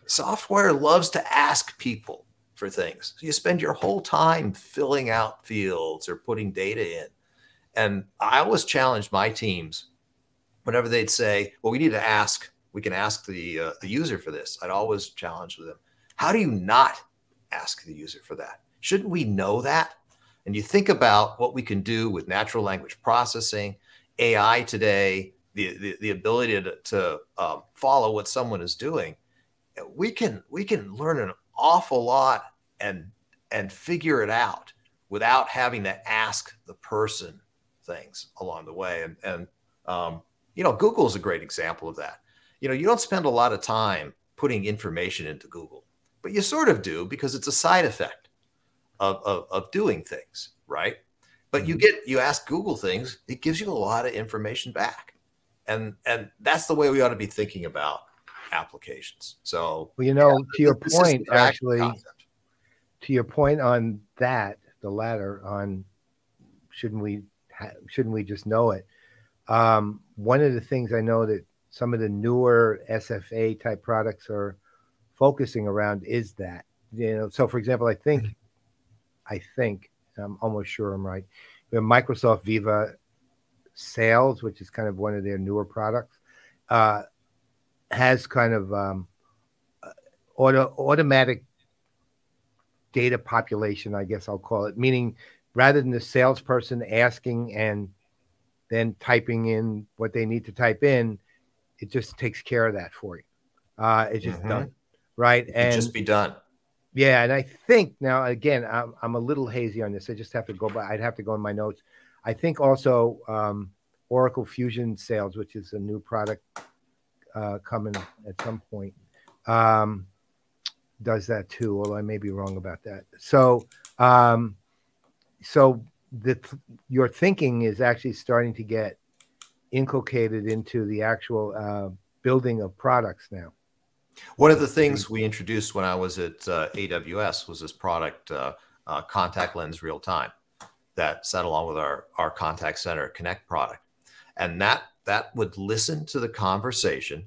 software loves to ask people for things. So you spend your whole time filling out fields or putting data in. And i always challenge my teams whenever they'd say well we need to ask we can ask the uh, the user for this. I'd always challenge them. How do you not ask the user for that? Shouldn't we know that and you think about what we can do with natural language processing, AI today, the, the, the ability to, to um, follow what someone is doing, we can we can learn an awful lot and and figure it out without having to ask the person things along the way. And and um, you know, Google is a great example of that. you know, you don't spend a lot of time putting information into Google, but you sort of do because it's a side effect of, of, of doing things, right? But you mm-hmm. get you ask Google things, it gives you a lot of information back. And and that's the way we ought to be thinking about applications. So well, you know, yeah, to your point, actually, concept. to your point on that, the latter on shouldn't we ha- shouldn't we just know it? Um, one of the things I know that some of the newer SFA type products are focusing around is that you know. So, for example, I think, I think I'm almost sure I'm right. Microsoft Viva Sales, which is kind of one of their newer products, uh, has kind of um, uh, auto, automatic data population, I guess I'll call it, meaning rather than the salesperson asking and then typing in what they need to type in, it just takes care of that for you. Uh, it's just mm-hmm. done, right? and just be done. Yeah, and I think now again, I'm I'm a little hazy on this. I just have to go by. I'd have to go in my notes. I think also um, Oracle Fusion Sales, which is a new product uh, coming at some point, um, does that too. Although I may be wrong about that. So, um, so the your thinking is actually starting to get inculcated into the actual uh, building of products now. One of the things we introduced when I was at uh, AWS was this product, uh, uh, Contact Lens Real Time, that sat along with our our Contact Center Connect product, and that that would listen to the conversation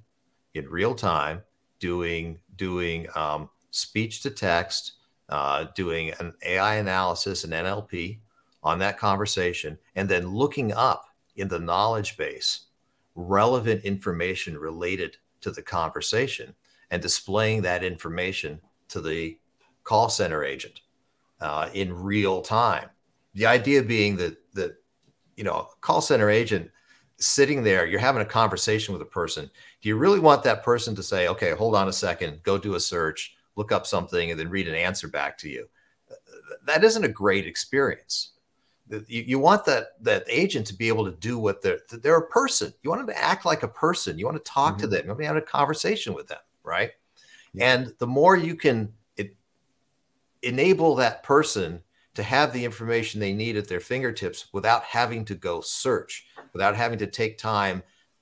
in real time, doing doing um, speech to text, uh, doing an AI analysis and NLP on that conversation, and then looking up in the knowledge base relevant information related to the conversation and displaying that information to the call center agent uh, in real time. The idea being that that you know, call center agent sitting there, you're having a conversation with a person. Do you really want that person to say, "Okay, hold on a second, go do a search, look up something, and then read an answer back to you"? That isn't a great experience you, you want that that agent to be able to do what they're they're a person. You want them to act like a person. You want to talk mm-hmm. to them. You want to have a conversation with them, right? Yeah. And the more you can it, enable that person to have the information they need at their fingertips without having to go search, without having to take time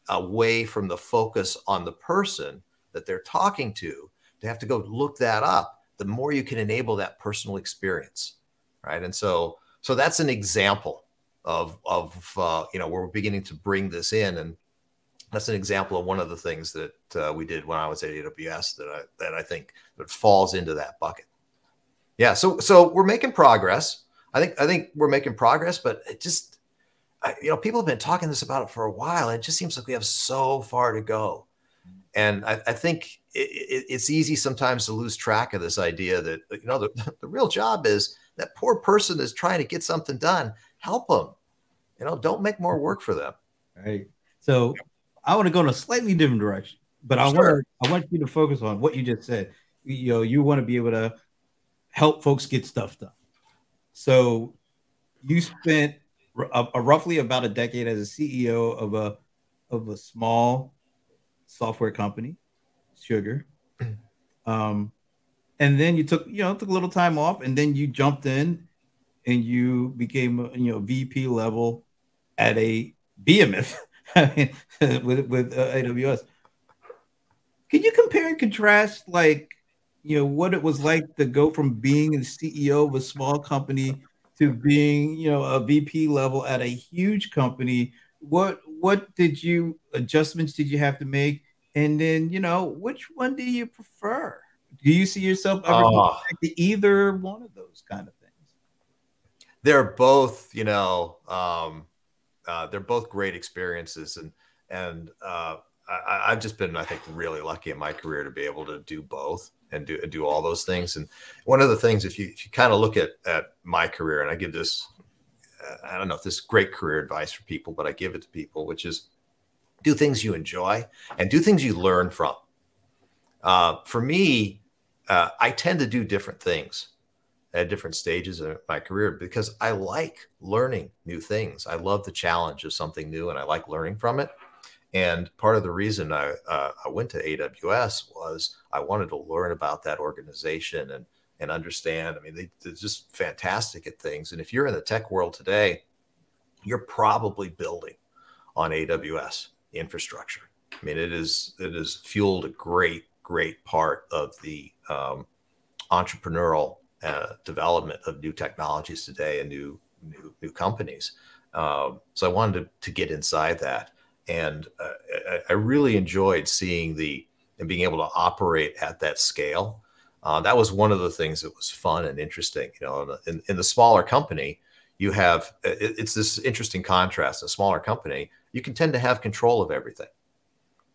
away from the focus on the person that they're talking to, to have to go look that up, the more you can enable that personal experience, right? And so so that's an example of of uh, you know where we're beginning to bring this in, and that's an example of one of the things that uh, we did when I was at AWS that I that I think that falls into that bucket. Yeah, so so we're making progress. I think I think we're making progress, but it just I, you know people have been talking this about it for a while, and it just seems like we have so far to go. And I, I think it, it, it's easy sometimes to lose track of this idea that you know the, the real job is that poor person is trying to get something done. Help them. You know, don't make more work for them. Right. So I want to go in a slightly different direction, but I sure. want I want you to focus on what you just said. You know, you want to be able to help folks get stuff done. So you spent a, a roughly about a decade as a CEO of a of a small software company, Sugar. Um, and then you took you know took a little time off and then you jumped in and you became you know vp level at a behemoth with with uh, aws can you compare and contrast like you know what it was like to go from being the ceo of a small company to being you know a vp level at a huge company? What what did you adjustments did you have to make? And then you know which one do you prefer? Do you see yourself ever back to either one of those kind of things? They're both, you know, um, uh, they're both great experiences, and and uh, I, have just been, I think, really lucky in my career to be able to do both and do do all those things. And one of the things, if you if you kind of look at at my career, and I give this, uh, I don't know if this is great career advice for people, but I give it to people, which is do things you enjoy and do things you learn from. Uh, for me, uh, I tend to do different things at different stages of my career because I like learning new things. I love the challenge of something new and I like learning from it. And part of the reason I, uh, I went to AWS was I wanted to learn about that organization and and understand. I mean, they, they're just fantastic at things. And if you're in the tech world today, you're probably building on AWS infrastructure. I mean, it is it has fueled a great great part of the um, entrepreneurial uh, development of new technologies today and new new new companies. Um, so I wanted to, to get inside that, and uh, I, I, really enjoyed seeing the and being able to operate at that scale. Uh, that was one of the things that was fun and interesting. You know, in, in the smaller company, you have it, it's this interesting contrast. A smaller company, you can tend to have control of everything,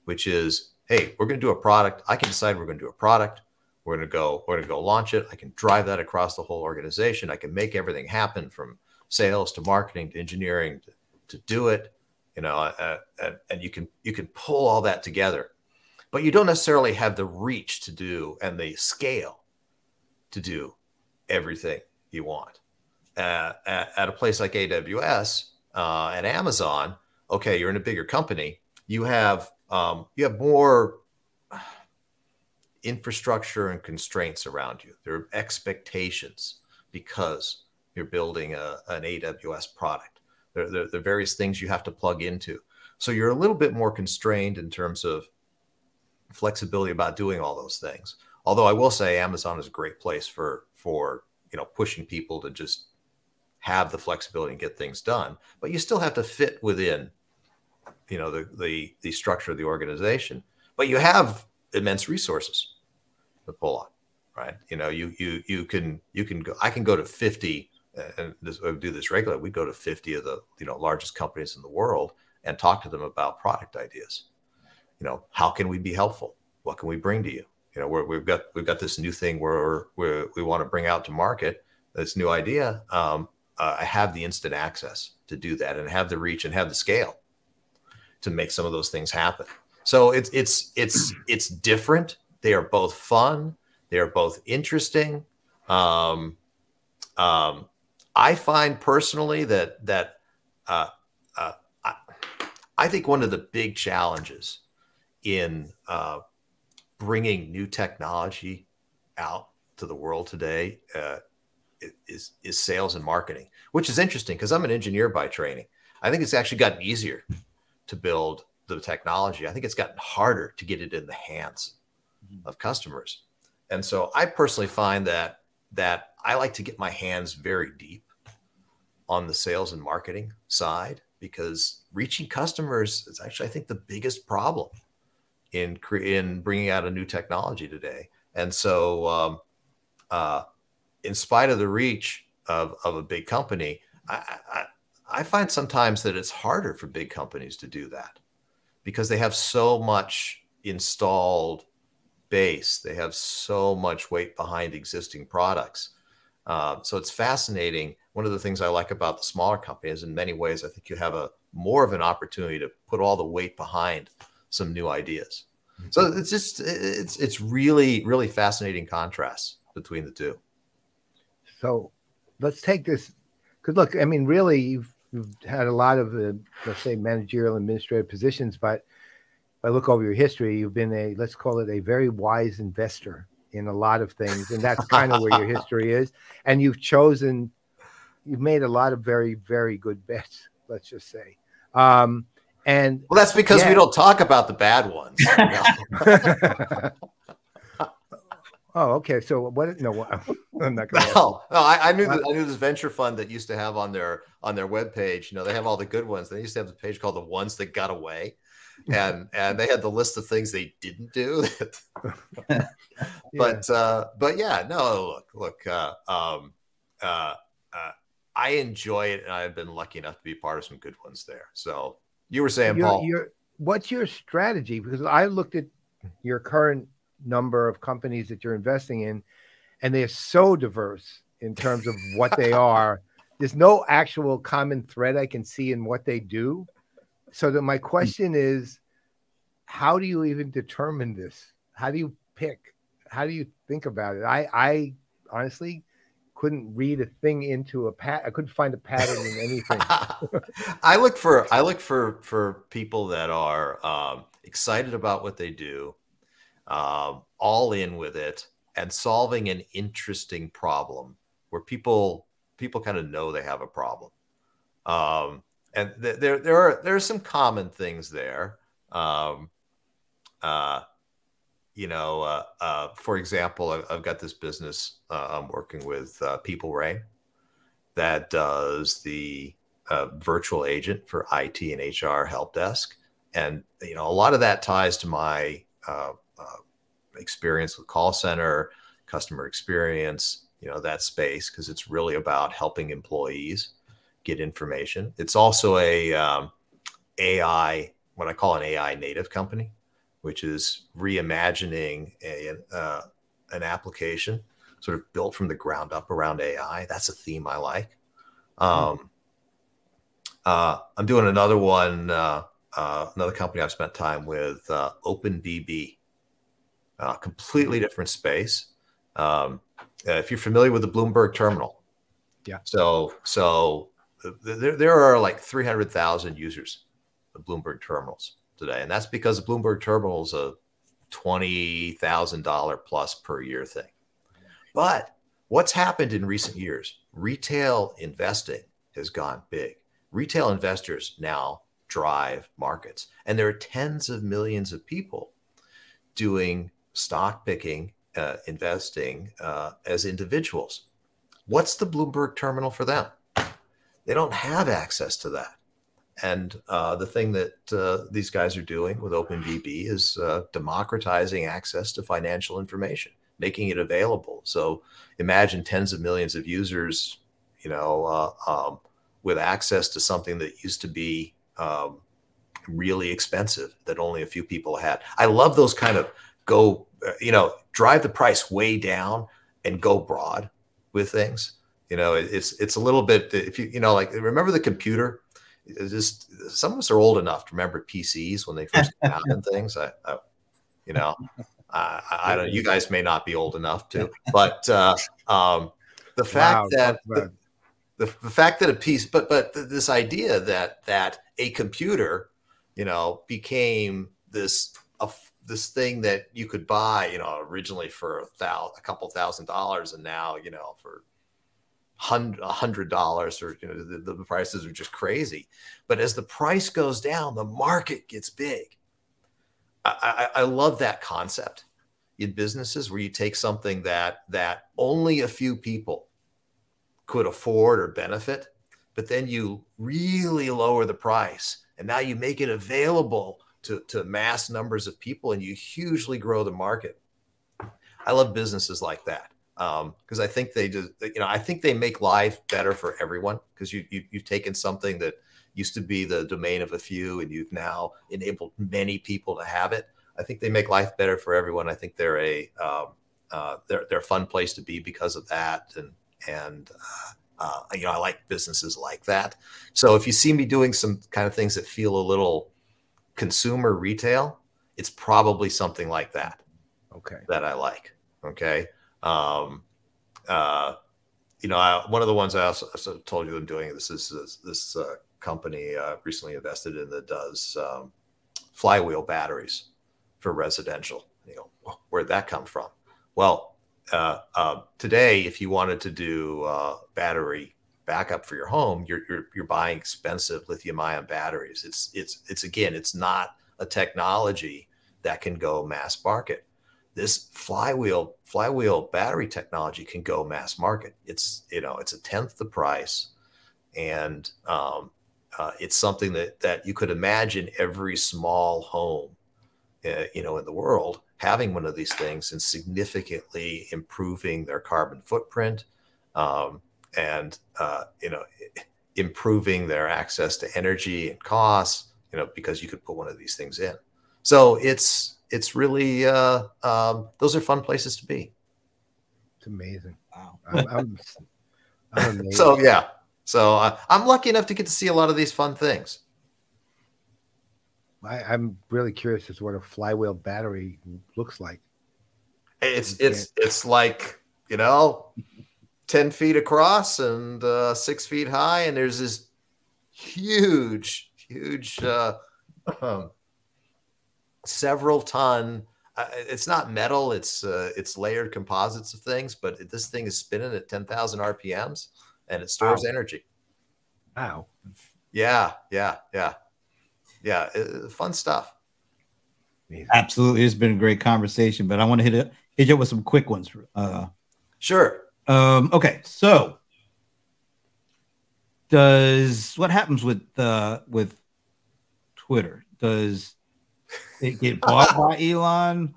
which is, hey, we're going to do a product. I can decide we're going to do a product. We're going to go. We're going to go launch it. I can drive that across the whole organization. I can make everything happen from sales to marketing to engineering to, to do it. You know, uh, uh, and you can you can pull all that together, but you don't necessarily have the reach to do and the scale to do everything you want. Uh, at, at, a place like AWS uh, and Amazon, okay, you're in a bigger company. You have um, you have more infrastructure and constraints around you. There are expectations because you're building a, an AWS product. There, there, there, are various things you have to plug into. So you're a little bit more constrained in terms of flexibility about doing all those things. Although I will say Amazon is a great place for for you know pushing people to just have the flexibility and get things done, but you still have to fit within you know the the the structure of the organization. But you have immense resources to pull on, right? You know, you you you can you can go. I can go to fifty, and this, do this regularly. We go to fifty of the you know largest companies in the world and talk to them about product ideas. You know, how can we be helpful? What can we bring to you? You know, we have got we've got this new thing where we we want to bring out to market this new idea. Um, uh, I have the instant access to do that and have the reach and have the scale to make some of those things happen. So it's it's it's it's different. They are both fun. They are both interesting. Um, um, I find personally that that uh, uh, I, I, think one of the big challenges in uh, bringing new technology out to the world today uh, is is sales and marketing, which is interesting because I'm an engineer by training. I think it's actually gotten easier to build the technology. I think it's gotten harder to get it in the hands mm-hmm. of customers. And so I personally find that that I like to get my hands very deep on the sales and marketing side because reaching customers is actually I think the biggest problem in in bringing out a new technology today. And so um, uh, in spite of the reach of, of a big company, I, I, I find sometimes that it's harder for big companies to do that because they have so much installed base. They have so much weight behind existing products. Uh, so it's fascinating. One of the things I like about the smaller companies, in many ways, I think you have a more of an opportunity to put all the weight behind some new ideas. So mm-hmm. it's just it's it's really really fascinating contrast between the two. So let's take this because look, I mean, really, you've you've had a lot of uh, let's say managerial administrative positions, but if I look over your history, you've been a let's call it a very wise investor in a lot of things, and that's kind of where your history is. And you've chosen, you've made a lot of very very good bets. Let's just say. Um, and well, that's because yeah. we don't talk about the bad ones. Oh, okay. So what? No, I'm not going. No, no. I, I knew that, I knew this venture fund that used to have on their on their web page. You know, they have all the good ones. They used to have the page called "The Ones That Got Away," and and they had the list of things they didn't do. but yeah. uh, but yeah, no. Look, look. Uh, um, uh, uh, I enjoy it, and I've been lucky enough to be part of some good ones there. So you were saying, you're, Paul, you're, what's your strategy? Because I looked at your current number of companies that you're investing in, and they're so diverse in terms of what they are. There's no actual common thread I can see in what they do. So that my question is, how do you even determine this? How do you pick? How do you think about it? I, I honestly couldn't read a thing into a pat. I couldn't find a pattern in anything. I look for I look for for people that are um, excited about what they do, um, all in with it, and solving an interesting problem where people people kind of know they have a problem. Um, and th- there there are there are some common things there. Um, uh, you know, uh, uh, for example, I've, I've, got this business uh, I'm working with uh, PeopleReign that does the uh, virtual agent for IT and HR help desk, and you know, a lot of that ties to my uh, experience with call center, customer experience, you know, that space because it's really about helping employees get information. It's also a um, AI, what I call an AI native company, which is reimagining a, uh, an application sort of built from the ground up around AI. That's a theme I like. Um, uh, I'm doing another one, uh, uh another company I've spent time with, uh, OpenBB, uh, completely different space. Um, if you're familiar with the Bloomberg terminal, yeah. So so there, there are like 300,000 users of Bloomberg terminals today. And that's because the Bloomberg terminal is a $20,000 plus per year thing. But what's happened in recent years? Retail investing has gone big. Retail investors now drive markets. And there are tens of millions of people doing stock picking, uh, investing uh, as individuals. What's the Bloomberg terminal for them? They don't have access to that. And uh, the thing that uh, these guys are doing with OpenBB is uh, democratizing access to financial information, making it available. So imagine tens of millions of users, you know, uh, um, with access to something that used to be um, really expensive that only a few people had. I love those kind of go, uh, you know, drive the price way down and go broad with things. You know, it's it's a little bit if you you know like remember the computer. It's just some of us are old enough to remember PCs when they first came out and things. I, I you know, I, I, don't. You guys may not be old enough to, but uh, um, the fact wow, that the, the, the fact that a piece, but but this idea that that a computer, you know, became this a, this thing that you could buy, you know, originally for a thousand, a couple thousand dollars, and now you know for hundred dollars or you know the, the, prices are just crazy. But as the price goes down the market gets big. I, I, I love that concept in businesses where you take something that that only a few people could afford or benefit but then you really lower the price and now you make it available to, to mass numbers of people and you hugely grow the market i love businesses like that because um, I think they just you know I think they make life better for everyone because you, you you've taken something that used to be the domain of a few and you've now enabled many people to have it. I think they make life better for everyone. I think they're a um, uh, they're they're a fun place to be because of that and and uh, uh, you know I like businesses like that. So if you see me doing some kind of things that feel a little consumer retail, it's probably something like that. Okay. That I like. Okay. Um, uh, you know, I, one of the ones I also, also, told you I'm doing this is this, this uh, company uh, recently invested in that does um, flywheel batteries for residential. You know, where'd that come from? Well, uh, uh, today, if you wanted to do uh, battery backup for your home, you're, you're, you're buying expensive lithium-ion batteries. It's it's it's again, it's not a technology that can go mass market this flywheel flywheel battery technology can go mass market. It's you know it's a tenth the price, and um, uh, it's something that that you could imagine every small home, uh, you know, in the world having one of these things and significantly improving their carbon footprint, um, and uh, you know, improving their access to energy and costs. You know, because you could put one of these things in. So it's it's really uh, um, those are fun places to be. It's amazing. Wow. I'm, I'm, I'm so yeah. So uh, I'm lucky enough to get to see a lot of these fun things. I, am really curious as to what a flywheel battery looks like. It's it's it's like you know, 10 feet across and uh, six feet high, and there's this huge, huge, uh, um, several ton. Uh, it's not metal; it's uh, it's layered composites of things. But this thing is spinning at 10,000 RPMs, and it stores Wow. energy. Wow. Yeah, yeah, yeah, yeah. uh, fun stuff. Absolutely, it's been a great conversation, but I want to hit it hit you up with some quick ones. Uh, Sure. Um, okay, so does what happens with uh, with Twitter? Does it get bought by Elon?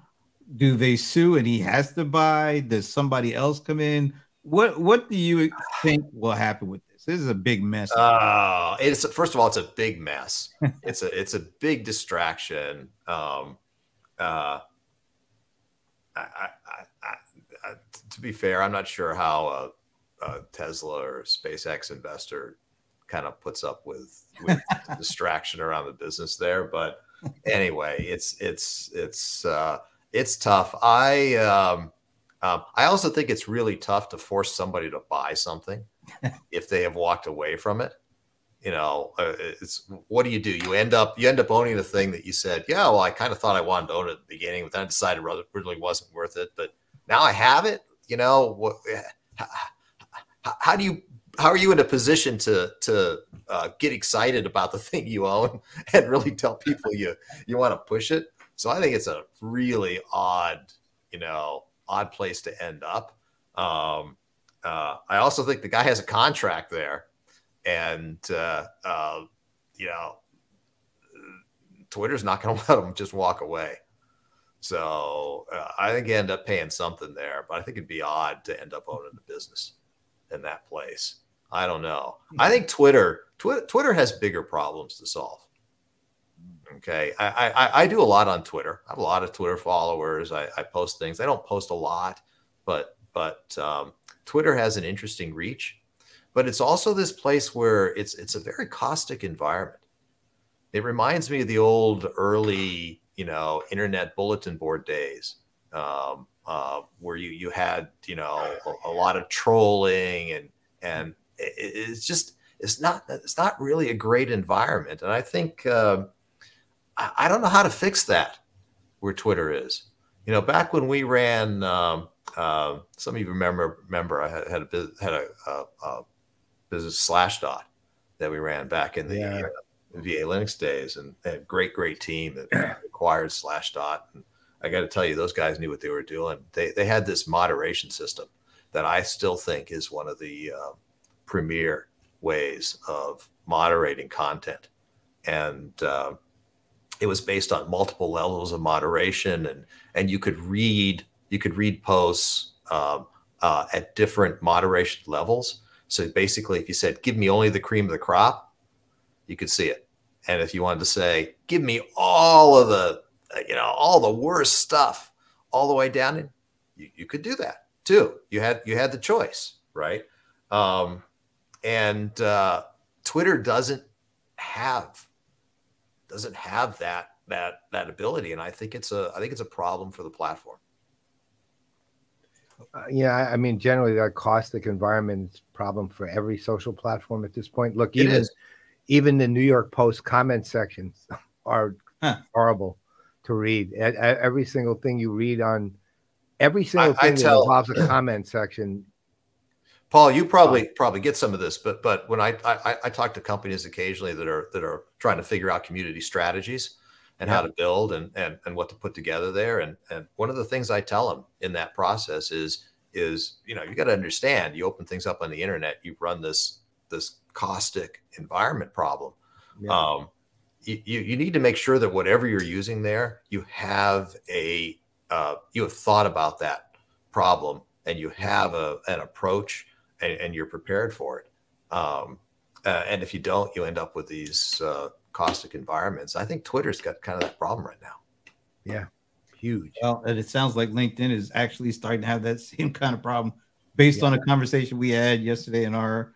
Do they sue and he has to buy? Does somebody else come in? What What do you think will happen with this? This is a big mess. Uh, it's first of all, it's a big mess. it's a it's a big distraction. Um, uh, I, I, to be fair, I'm not sure how a, a Tesla or SpaceX investor kind of puts up with, with the distraction around the business there. But anyway, it's it's it's uh, it's tough. I um, um, I also think it's really tough to force somebody to buy something if they have walked away from it. You know, uh, it's what do you do? You end up you end up owning the thing that you said, yeah, well, I kind of thought I wanted to own it at the beginning, but then I decided it really wasn't worth it. But now I have it. You know, how, how do you how are you in a position to to uh, get excited about the thing you own and really tell people you you want to push it? So I think it's a really odd, you know, odd place to end up. Um, uh, I also think the guy has a contract there, and uh, uh, you know, Twitter's not going to let him just walk away. So uh, I think you end up paying something there, but I think it'd be odd to end up owning the business in that place. I don't know. I think Twitter, Twitter, Twitter has bigger problems to solve. Okay, I, I I do a lot on Twitter. I have a lot of Twitter followers. I, I post things. I don't post a lot, but but um, Twitter has an interesting reach. But it's also this place where it's it's a very caustic environment. It reminds me of the old early you know internet bulletin board days um, uh, where you you had you know a, a lot of trolling and and it, it's just it's not it's not really a great environment and i think um, I, I don't know how to fix that where twitter is you know back when we ran um, uh, some of you remember remember i had, had a had a, a, a business Slashdot that we ran back in the Yeah. uh, VA Linux days, and a great, great team that acquired Slashdot. And I got to tell you, those guys knew what they were doing. They they had this moderation system that I still think is one of the uh, premier ways of moderating content, and uh, it was based on multiple levels of moderation, and and you could read you could read posts um, uh, at different moderation levels. So basically, if you said, "Give me only the cream of the crop," you could see it. And if you wanted to say, give me all of the, you know, all the worst stuff all the way down in, you, you could do that too. You had, you had the choice, right? Um, and uh, Twitter doesn't have, doesn't have that, that, that ability. And I think it's a, I think it's a problem for the platform. Uh, yeah, I I mean, generally, that caustic environment is a problem for every social platform at this point. Look, It even is. Even the New York Post comment sections are Huh. horrible to read. Every single thing you read on every single I thing that tell- involves a comment section. Paul, you probably uh, probably get some of this, but but when I, I I talk to companies occasionally that are that are trying to figure out community strategies and how to build and and and what to put together there, and and one of the things I tell them in that process is is you know you got to understand you open things up on the internet, you run this this caustic environment problem. Yeah. Um, you, you you need to make sure that whatever you're using there, you have a uh, you have thought about that problem and you have a, an approach and, and you're prepared for it. Um, uh, and if you don't, you end up with these uh, caustic environments. I think Twitter's got kind of that problem right now. Yeah, huge. Well, and it sounds like LinkedIn is actually starting to have that same kind of problem based on a conversation we had yesterday in our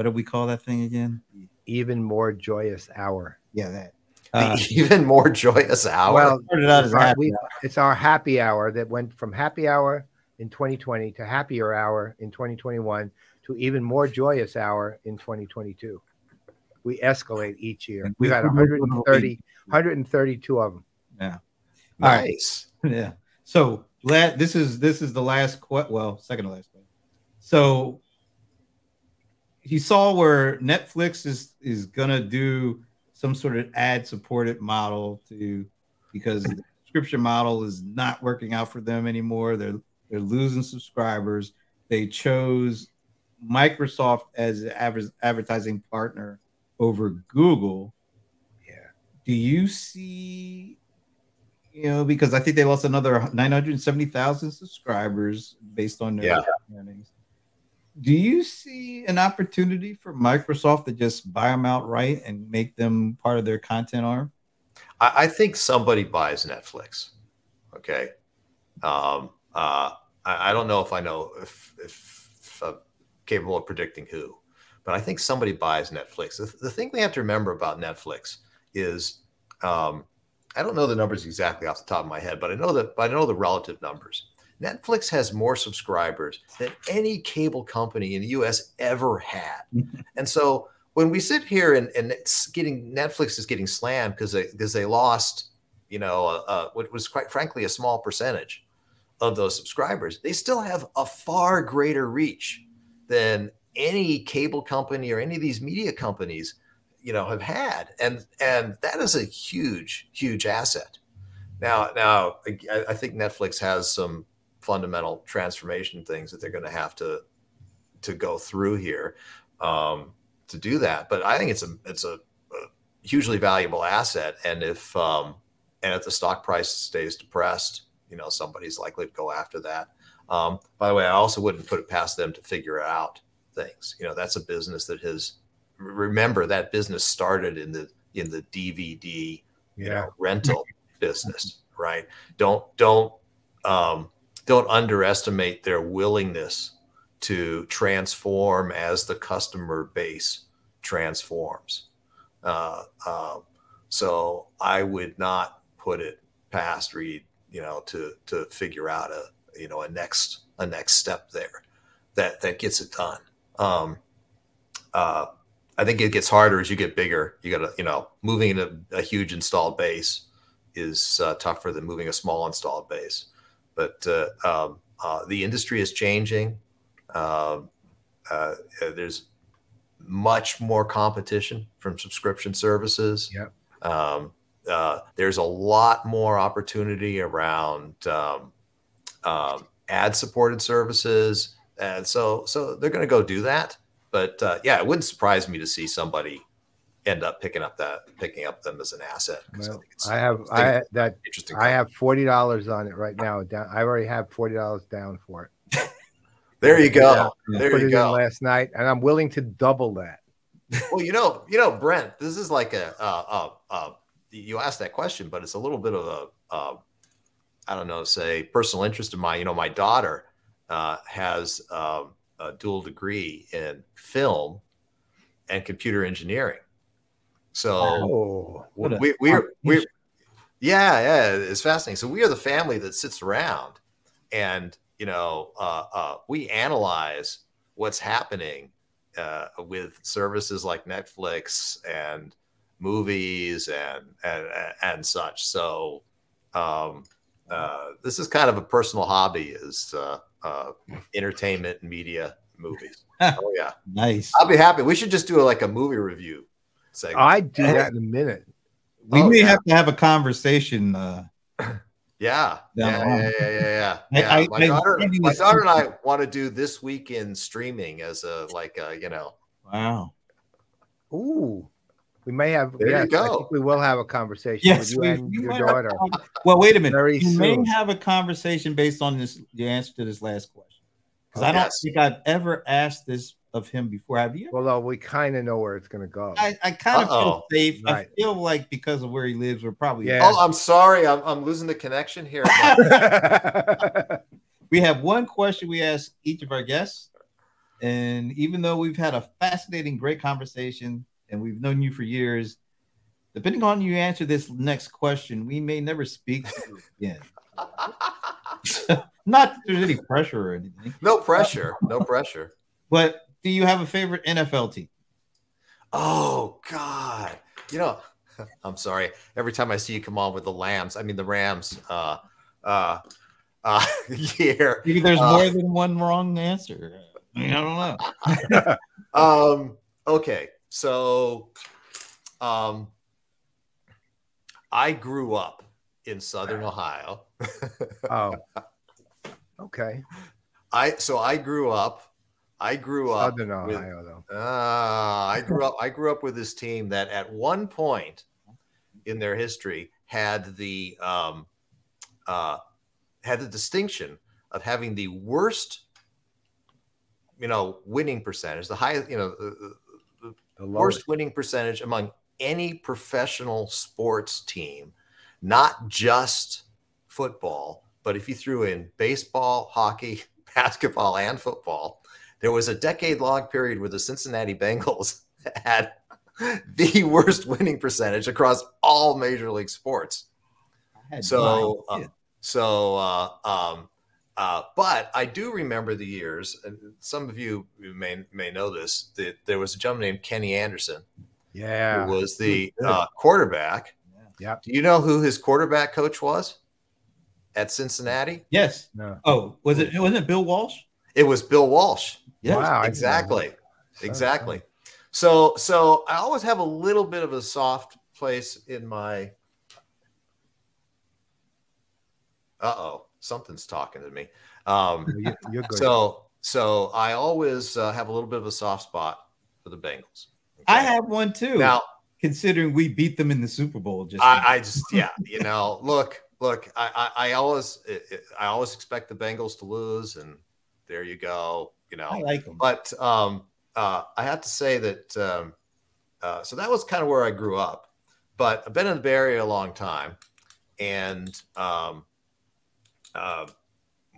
what do we call that thing again? Even more joyous hour. Yeah, that. Uh, The even more joyous hour. Well, started out it's our, happy we- it's our happy hour that went from happy hour in 2020 to happier hour in 2021 to even more joyous hour in 2022. We escalate each year. We've had 130, 132 of them. Yeah. Nice. Yeah. So la- this is this is the last que- well, second to last question. So he saw where Netflix is is gonna do some sort of ad supported model to because the subscription model is not working out for them anymore. They're they're losing subscribers. They chose Microsoft as an adver- advertising partner over Google. Yeah. Do you see you know, because I think they lost another 970,000 subscribers based on their Yeah. earnings. Do you see an opportunity for Microsoft to just buy them outright and make them part of their content arm? I, I think somebody buys Netflix. Okay. Um, uh, I, I don't know if I know if, if, if I'm capable of predicting who, but I think somebody buys Netflix. The, the thing we have to remember about Netflix is um, I don't know the numbers exactly off the top of my head, but I know that I know the relative numbers. Netflix has more subscribers than any cable company in the US ever had. and so when we sit here and, and it's getting Netflix is getting slammed because they because they lost, you know, uh, uh, what was quite frankly a small percentage of those subscribers, they still have a far greater reach than any cable company or any of these media companies, you know, have had, and and that is a huge huge asset. Now now I, I think Netflix has some fundamental transformation things that they're going to have to to go through here um, to do that. But I think it's a it's a, a hugely valuable asset, and if um, and if the stock price stays depressed, you know somebody's likely to go after that. Um, by the way, I also wouldn't put it past them to figure out things. You know, that's a business that has. Remember that business started in the in the DVD you know rental business, right? Don't don't um, don't underestimate their willingness to transform as the customer base transforms. Uh, um, so I would not put it past Reed, you know, to to figure out a you know a next a next step there that that gets it done. Um, uh, I think it gets harder as you get bigger. You got to you know moving a, a huge installed base is uh, tougher than moving a small installed base. But uh, um, uh, the industry is changing. Um, uh, there's much more competition from subscription services. Yep. Um, uh, there's a lot more opportunity around um, um, ad-supported services, and so so they're going to go do that. But uh, yeah, it wouldn't surprise me to see somebody end up picking up that picking up them as an asset. I Well, think it's I have I I that interesting. I have forty dollars on it right now. Down, I already have forty dollars down for it. There you go. Yeah. There you go. last night, and I'm willing to double that. well, you know, you know, Brent, this is like a, uh, uh, uh, you asked that question, but it's a little bit of a, uh, I don't know, say personal interest of mine. You know, my daughter uh, has um, a dual degree in film and computer engineering. So Oh, we, we're, we're, yeah, yeah, it's fascinating. So we are the family that sits around and, you know, uh, uh, we analyze what's happening uh, with services like Netflix and movies and and and such. So um, uh, this is kind of a personal hobby is uh, uh, entertainment media movies. oh yeah, Nice. I'll be happy. We should just do like a movie review segment. I'd do that in a minute. We Oh, may yeah. have to have a conversation. Uh, Yeah, Down yeah, yeah, yeah, yeah, yeah. I- yeah. My I- daughter, my it's- daughter and I want to do this weekend streaming as a like a you know. wow. Ooh, we may have. There you yes, I go. think we will have a conversation Yes, with you we- and we your might have daughter. con- Well, wait a minute. Very you may have a conversation based on this your answer to this last question. Because I don't Yes. think I've ever asked this of him before. Have you? Well, Although we kind of know where it's going to go. I, I kind of feel safe. Right. I feel like because of where he lives, we're probably Yeah. Oh, I'm sorry, I'm, I'm losing the connection here. we have one question we ask each of our guests. And even though we've had a fascinating, great conversation and we've known you for years, depending on you answer this next question, we may never speak to you again. Not that there's any pressure or anything. No pressure. No pressure. But do you have a favorite NFL team? Oh God. You know, I'm sorry. Every time I see you come on with the lambs, I mean the Rams, uh uh uh year. Maybe there's Uh, more than one wrong answer. I, mean, I don't know. Um, okay, so um I grew up in southern Ohio. Oh, okay. I so I grew up. I grew up Southern with- Ohio, though. Ah, I grew up. I grew up with this team that at one point in their history had the um, uh, had the distinction of having the worst, you know, winning percentage, the highest, you know, the, the The worst winning percentage among any professional sports team, not just football, but if you threw in baseball, hockey, basketball, and football, there was a decade long period where the Cincinnati Bengals had the worst winning percentage across all major league sports. So, uh, so, uh, um, uh, but I do remember the years, and some of you may may know this. That there was a gentleman named Kenny Anderson Yeah. who was the uh, quarterback. Yep. Do you know who his quarterback coach was at Cincinnati? yes. No. Oh, was it? Wasn't it Bill Walsh? It was Bill Walsh. Yes. Wow. I didn't know exactly. Exactly. So, so I always have a little bit of a soft place in my. Uh oh, something's talking to me. Um, You- You're good. so, so I always uh, have a little bit of a soft spot for the Bengals. I have one too. now. considering we beat them in the Super Bowl, just I, I just, yeah, you know, look, look, I, I, I always, I always expect the Bengals to lose, and there you go, you know. I like them. but um, uh, I have to say that um, uh, so that was kind of where I grew up. But I've been in the Bay Area a long time, and um, uh,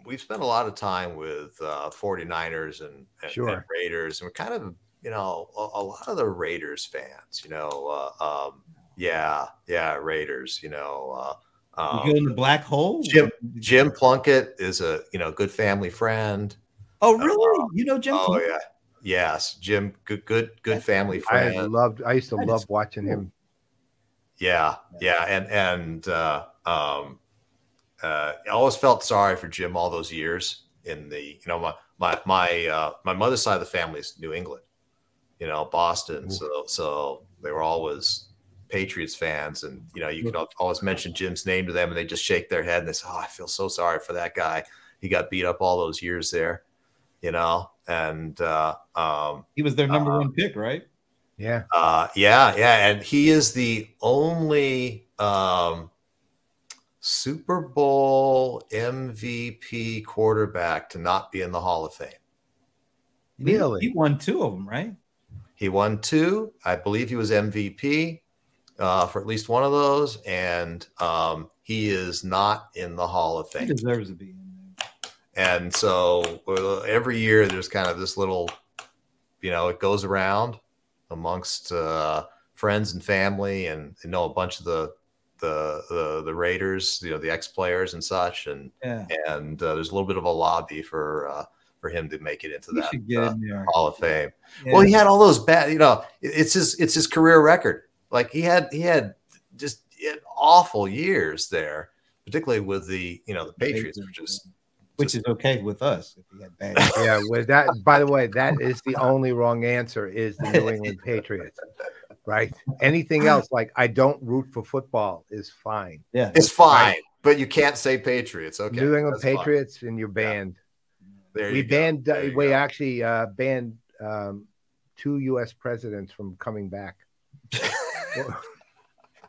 we've spent a lot of time with uh, 49ers and, and, Sure. and Raiders, and we're kind of you know a, a lot of the Raiders fans. You know, uh, um, yeah, yeah, Raiders. You know. Uh, you um, go in the black hole. Jim Jim Plunkett is a you know good family friend. Oh, really? you know Jim? Oh yeah, yes, Jim, good, good, good family I friend. loved. I used to That love watching cool. him. yeah, yeah, and and uh, um, uh, I always felt sorry for Jim all those years in the you know my my my uh, my mother's side of the family is New England, you know Boston, so so they were always Patriots fans, and you know you could always mention Jim's name to them, and they just shake their head and they say, "Oh, I feel so sorry for that guy. He got beat up all those years there." You know, and uh, um, He was their number Uh, one pick, right? Yeah. Uh, yeah, yeah, and he is the only um, Super Bowl MVP quarterback to not be in the Hall of Fame. He- Really? He won two of them, right? He won two. I believe he was MVP uh, for at least one of those, and um, he is not in the Hall of Fame. He Fame. deserves to be in there. And so every year there's kind of this little, you know, it goes around amongst uh, friends and family, and you know a bunch of the the the, the Raiders, you know, the ex players and such, and Yeah. and uh, there's a little bit of a lobby for uh, for him to make it into He that uh, in. Hall of Fame. Yeah. Well, he had all those bad, you know, it's his it's his career record. Like he had he had just awful years there, particularly with the you know the Patriots, which is which is okay with us if he had bad. Yeah. Well, that. By the way, that is the only wrong answer. Is the New England Patriots, right? Anything else, like I don't root for football, is fine. yeah. it's fine, but you can't say Patriots. Okay, New England that's fine. Patriots, and you're banned. There we you go. banned. There you we go. actually uh, banned um, two U.S. presidents from coming back.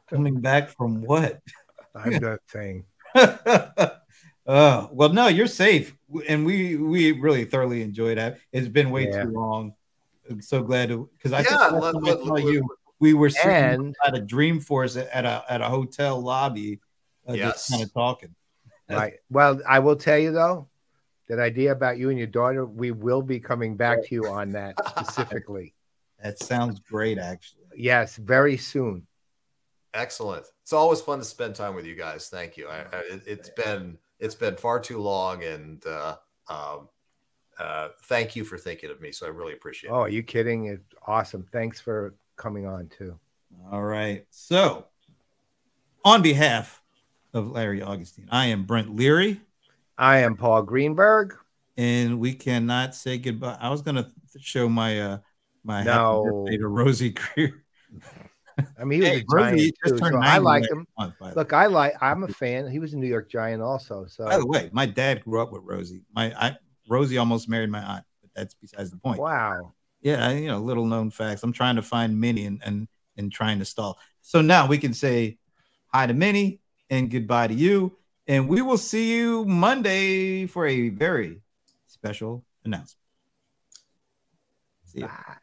Coming back from what? I'm not saying. Uh, well, no, you're safe, and we we really thoroughly enjoyed that. It's been way Yeah. too long. I'm so glad to because I Yeah, think last let- time let- I saw let- you, we were sitting And at a Dreamforce at a at a hotel lobby, uh, Yes. just kind of talking. right. Well, I will tell you though, that idea about you and your daughter, we will be coming back to you on that specifically. That sounds great, actually. Yes, very soon. Excellent. It's always fun to spend time with you guys. Thank you. I, I, it, it's been it's been far too long, and uh, um, uh, thank you for thinking of me. So I really appreciate Oh, it. Oh, are you kidding? It's awesome. Thanks for coming on too. All right. So, on behalf of Larry Augustin, I am Brent Leary, I am Paul Greenberg. and we cannot say goodbye. I was gonna show my uh my happy No. birthday to Rosey Grier. I mean, he was Hey, a giant just too, turned so I like him. month, Look, I like. I'm a fan. He was a New York Giant also. So By the way, my dad grew up with Rosey. My I, Rosey almost married my aunt, but that's besides the point. wow. Yeah, you know, little known facts. I'm trying to find Minnie and and and trying to stall. So now we can say hi to Minnie and goodbye to you, and we will see you Monday for a very special announcement. See ya. Bye.